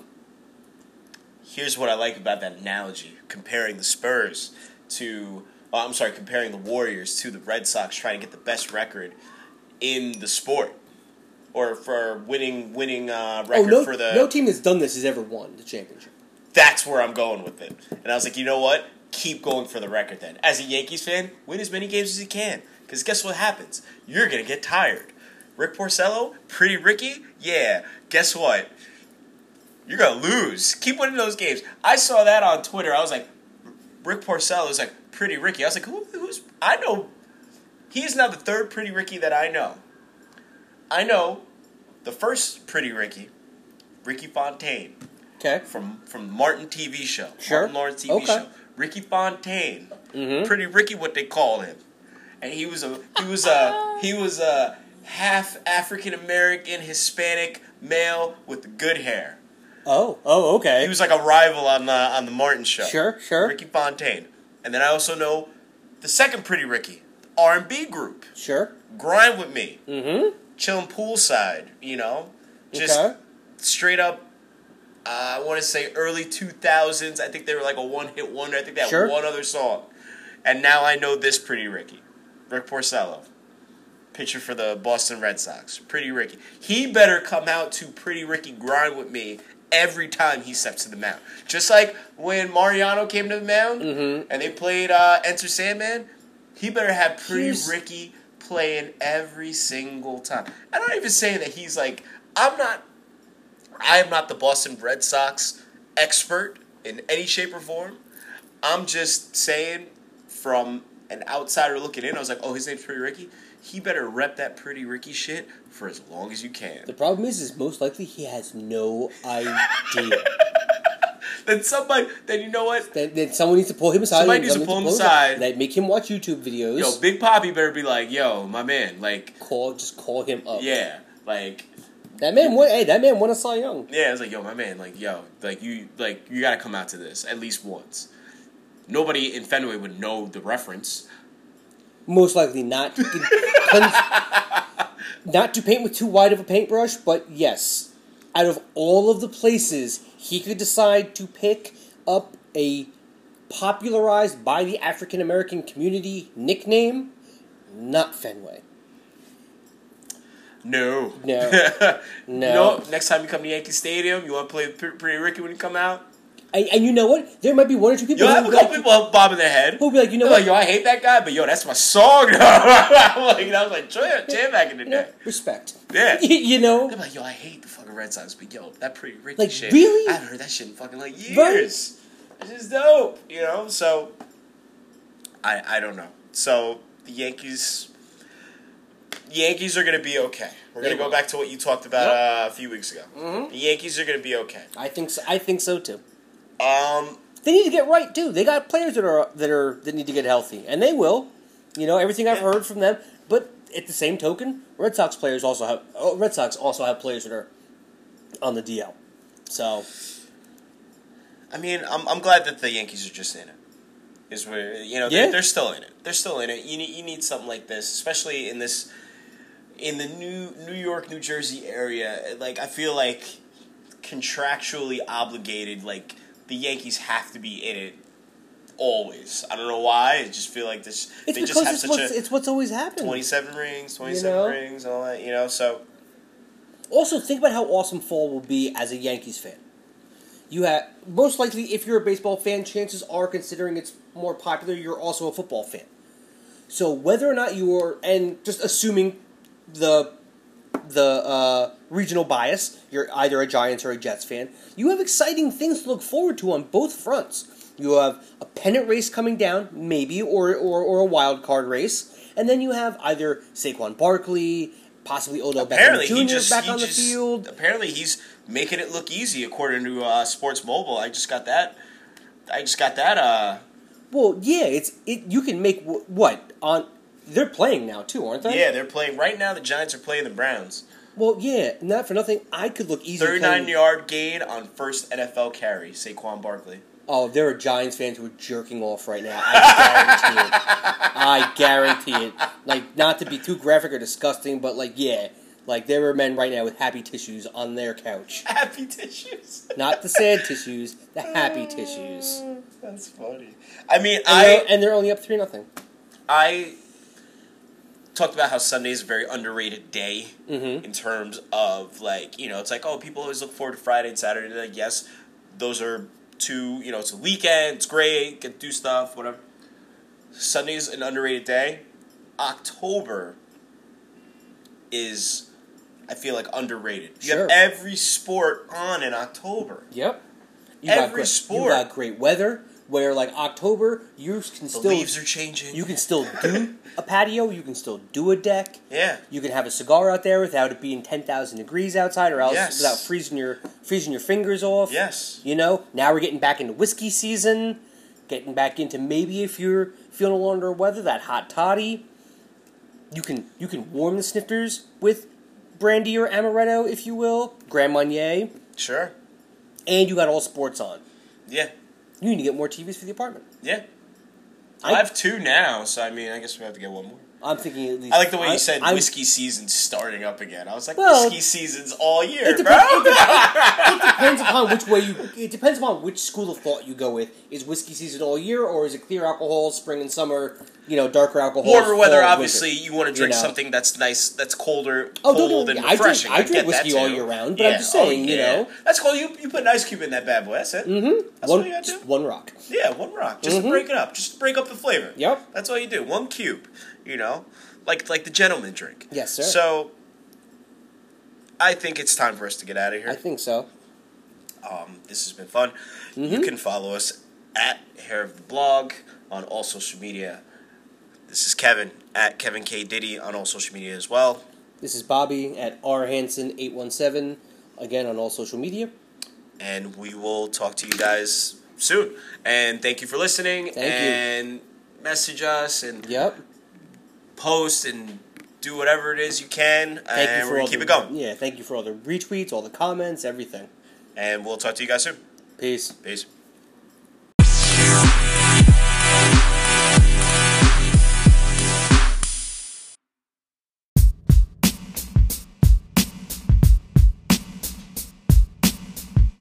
Here's what I like about that analogy: comparing the Spurs to, oh, I'm sorry, comparing the Warriors to the Red Sox, trying to get the best record in the sport, or for winning winning uh, Oh record no, for the no team that's done this has ever won the championship. that's where I'm going with it. And I was like, you know what? Keep going for the record then. As a Yankees fan, win as many games as you can. Because guess what happens? You're going to get tired. Rick Porcello, Pretty Ricky, yeah. Guess what? You're to lose. Keep winning those games. I saw that on Twitter. I was like, Rick Porcello was like, Pretty Ricky. I was like, Who, who's. I know. He is now the third Pretty Ricky that I know. I know the first Pretty Ricky, Ricky Fontaine Okay. from from Martin TV show. Sure. Martin Lawrence TV Okay. show. Ricky Fontaine. Mhm. Pretty Ricky what they call him. And he was a he was a he was a half African American, Hispanic male with good hair. Oh, oh, okay. He was like a rival on the on the Martin show. Sure, sure. Ricky Fontaine, and then I also know the second Pretty Ricky, R and B group, Sure. Grind with Me, Mm-hmm. Chilling poolside. You know, just Okay. straight up. Uh, I want to say early two thousands. I think they were like a one hit wonder. I think they had Sure. one other song, and now I know this Pretty Ricky, Rick Porcello. Pitcher for the Boston Red Sox, Pretty Ricky. He better come out to Pretty Ricky grind with me every time he steps to the mound. Just like when Mariano came to the mound Mhm. and they played uh, Enter Sandman, he better have Pretty Ricky playing every single time. I'm not even saying that he's like I'm not. I am not the Boston Red Sox expert in any shape or form. I'm just saying from an outsider looking in, I was like, oh, his name's Pretty Ricky. He better rep that Pretty Ricky shit for as long as you can. The problem is, is most likely he has no idea. Then somebody, then you know what? then, then someone needs to pull him aside. Somebody needs to pull him aside. Like, make him watch YouTube videos. Yo, Big Papi better be like, yo, my man, like, call, just call him up. yeah, like, That man won. Hey, that man won a Cy Young. yeah, it's like, yo, my man, like, yo, like you, like you gotta come out to this at least once. Nobody in Fenway would know the reference. Most likely not. not to paint with too wide of a paintbrush, but yes, out of all of the places he could decide to pick up a popularized by the African American community nickname, not Fenway. No. No. You No. know, next time you come to Yankee Stadium, you want to play Pretty Ricky when you come out? And, and you know what? There might be one or two people who have a couple like, people bobbing their head. who'll be like, you know They're what? like, yo, I hate that guy, but yo, that's my song. I'm like, I was like, jam, jam back in the You day. respect. Yeah. you know, They're like, yo, I hate the fucking Red Sox, but yo, that Pretty Ricky Like, shit. really? I haven't heard that shit in fucking like years. Right. It's just dope, you know? So, I I don't know. So, the Yankees. Yankees are going to be okay. We're going to go back to what you talked about Yep. uh, a few weeks ago. Mhm. The Yankees are going to be okay. I think so. I think so too. Um, They need to get right too. They got players that are that are that need to get healthy, and they will. You know everything I've heard from them. But at the same token, Red Sox players also have oh, Red Sox also have players that are on the DL. So I mean, I'm, I'm glad that the Yankees are just in it. Is where you know Yeah. they're, they're still in it. They're still in it. You need you need something like this, especially in this in the new New York, New Jersey area. Like I feel like contractually obligated. Like the Yankees have to be in it always. I don't know why. I just feel like this. it's they just have it's such what's, a it's what's always happened. 27 rings, 27 know? rings, all that. You know, so Also, think about how awesome fall will be as a Yankees fan. You have most likely, if you're a baseball fan, chances are, considering it's more popular, you're also a football fan. So whether or not you're, and just assuming the the uh, regional bias, you're either a Giants or a Jets fan. You have exciting things to look forward to on both fronts. You have a pennant race coming down, maybe, or or, or a wild card race, and then you have either Saquon Barkley, possibly Odell apparently Beckham Jr. just back on the field. Apparently he's making it look easy according to uh, Sports Mobile. I just got that. I just got that. Uh, Well, yeah, it's it. You can make wh- what on. They're playing now too, aren't they? yeah, they're playing right now. The Giants are playing the Browns. Well, yeah, not for nothing. I could look easy. Thirty-nine playing- yard gain on first NFL carry. Saquon Barkley. Oh, there are Giants fans who are jerking off right now. I guarantee it. I guarantee it. Like, not to be too graphic or disgusting, but like, yeah, like there are men right now with happy tissues on their couch. Happy tissues. Not the sad tissues, the happy tissues. That's funny. I mean, And, I they're, and they're only up three nothing. I talked about how Sunday is a very underrated day Mm-hmm. in terms of like you know it's like oh people always look forward to Friday and Saturday. Like yes, those are two you know it's a weekend. It's great. Get to do stuff. Whatever. Sunday is an underrated day. October is I feel like underrated. You Sure. have every sport on in October. Yep. You Every great, sport. You got great weather. Where like October, you can The still leaves are changing. you can still do a patio. You can still do a deck. yeah. You can have a cigar out there without it being ten thousand degrees outside, or else Yes. without freezing your freezing your fingers off. Yes. You know, now we're getting back into whiskey season, getting back into maybe if you're feeling a little under weather, that hot toddy. You can you can warm the snifters with brandy or amaretto, if you will, Grand Marnier, Sure. and you got all sports on. Yeah. You need to get more TVs for the apartment. Yeah. I- I have two now, so I mean, I guess we have to get one more. I'm thinking at least. I like the way you said I'm- whiskey season's starting up again. I was like, Well, whiskey season's all year, It bro. depends, it depends upon which way you. It depends upon which school of thought you go with. Is whiskey season all year, or is it clear alcohol, spring and summer? You know, darker alcohol. Warmer weather, obviously, winter. you want to drink know. something that's nice, that's colder, Oh, cold, and I drink- refreshing. I drink get that whiskey all year round, but I'm just saying, you know. that's cool. You you put an ice cube in that bad boy. That's it. Mm-hmm. That's one, what you gotta do. one rock. Yeah, one rock, just Mhm. to break it up, just to break up the flavor. Yep. That's all you do. One cube, you know, like like the gentleman drink. Yes, sir. So, I think it's time for us to get out of here. I think so. Um, this has been fun. You Mhm. can follow us at Hair of the Blog on all social media. This is Kevin at Kevin K Diddy on all social media as well. This is Bobby at R Hanson eight one seven. Again on all social media. and we will talk to you guys soon. And thank you for listening. Thank you. and message us and Yep. post and do whatever it is you can. Thank and you for we're gonna keep the, it going. Yeah, thank you for all the retweets, all the comments, everything. And we'll talk to you guys soon. Peace. Peace.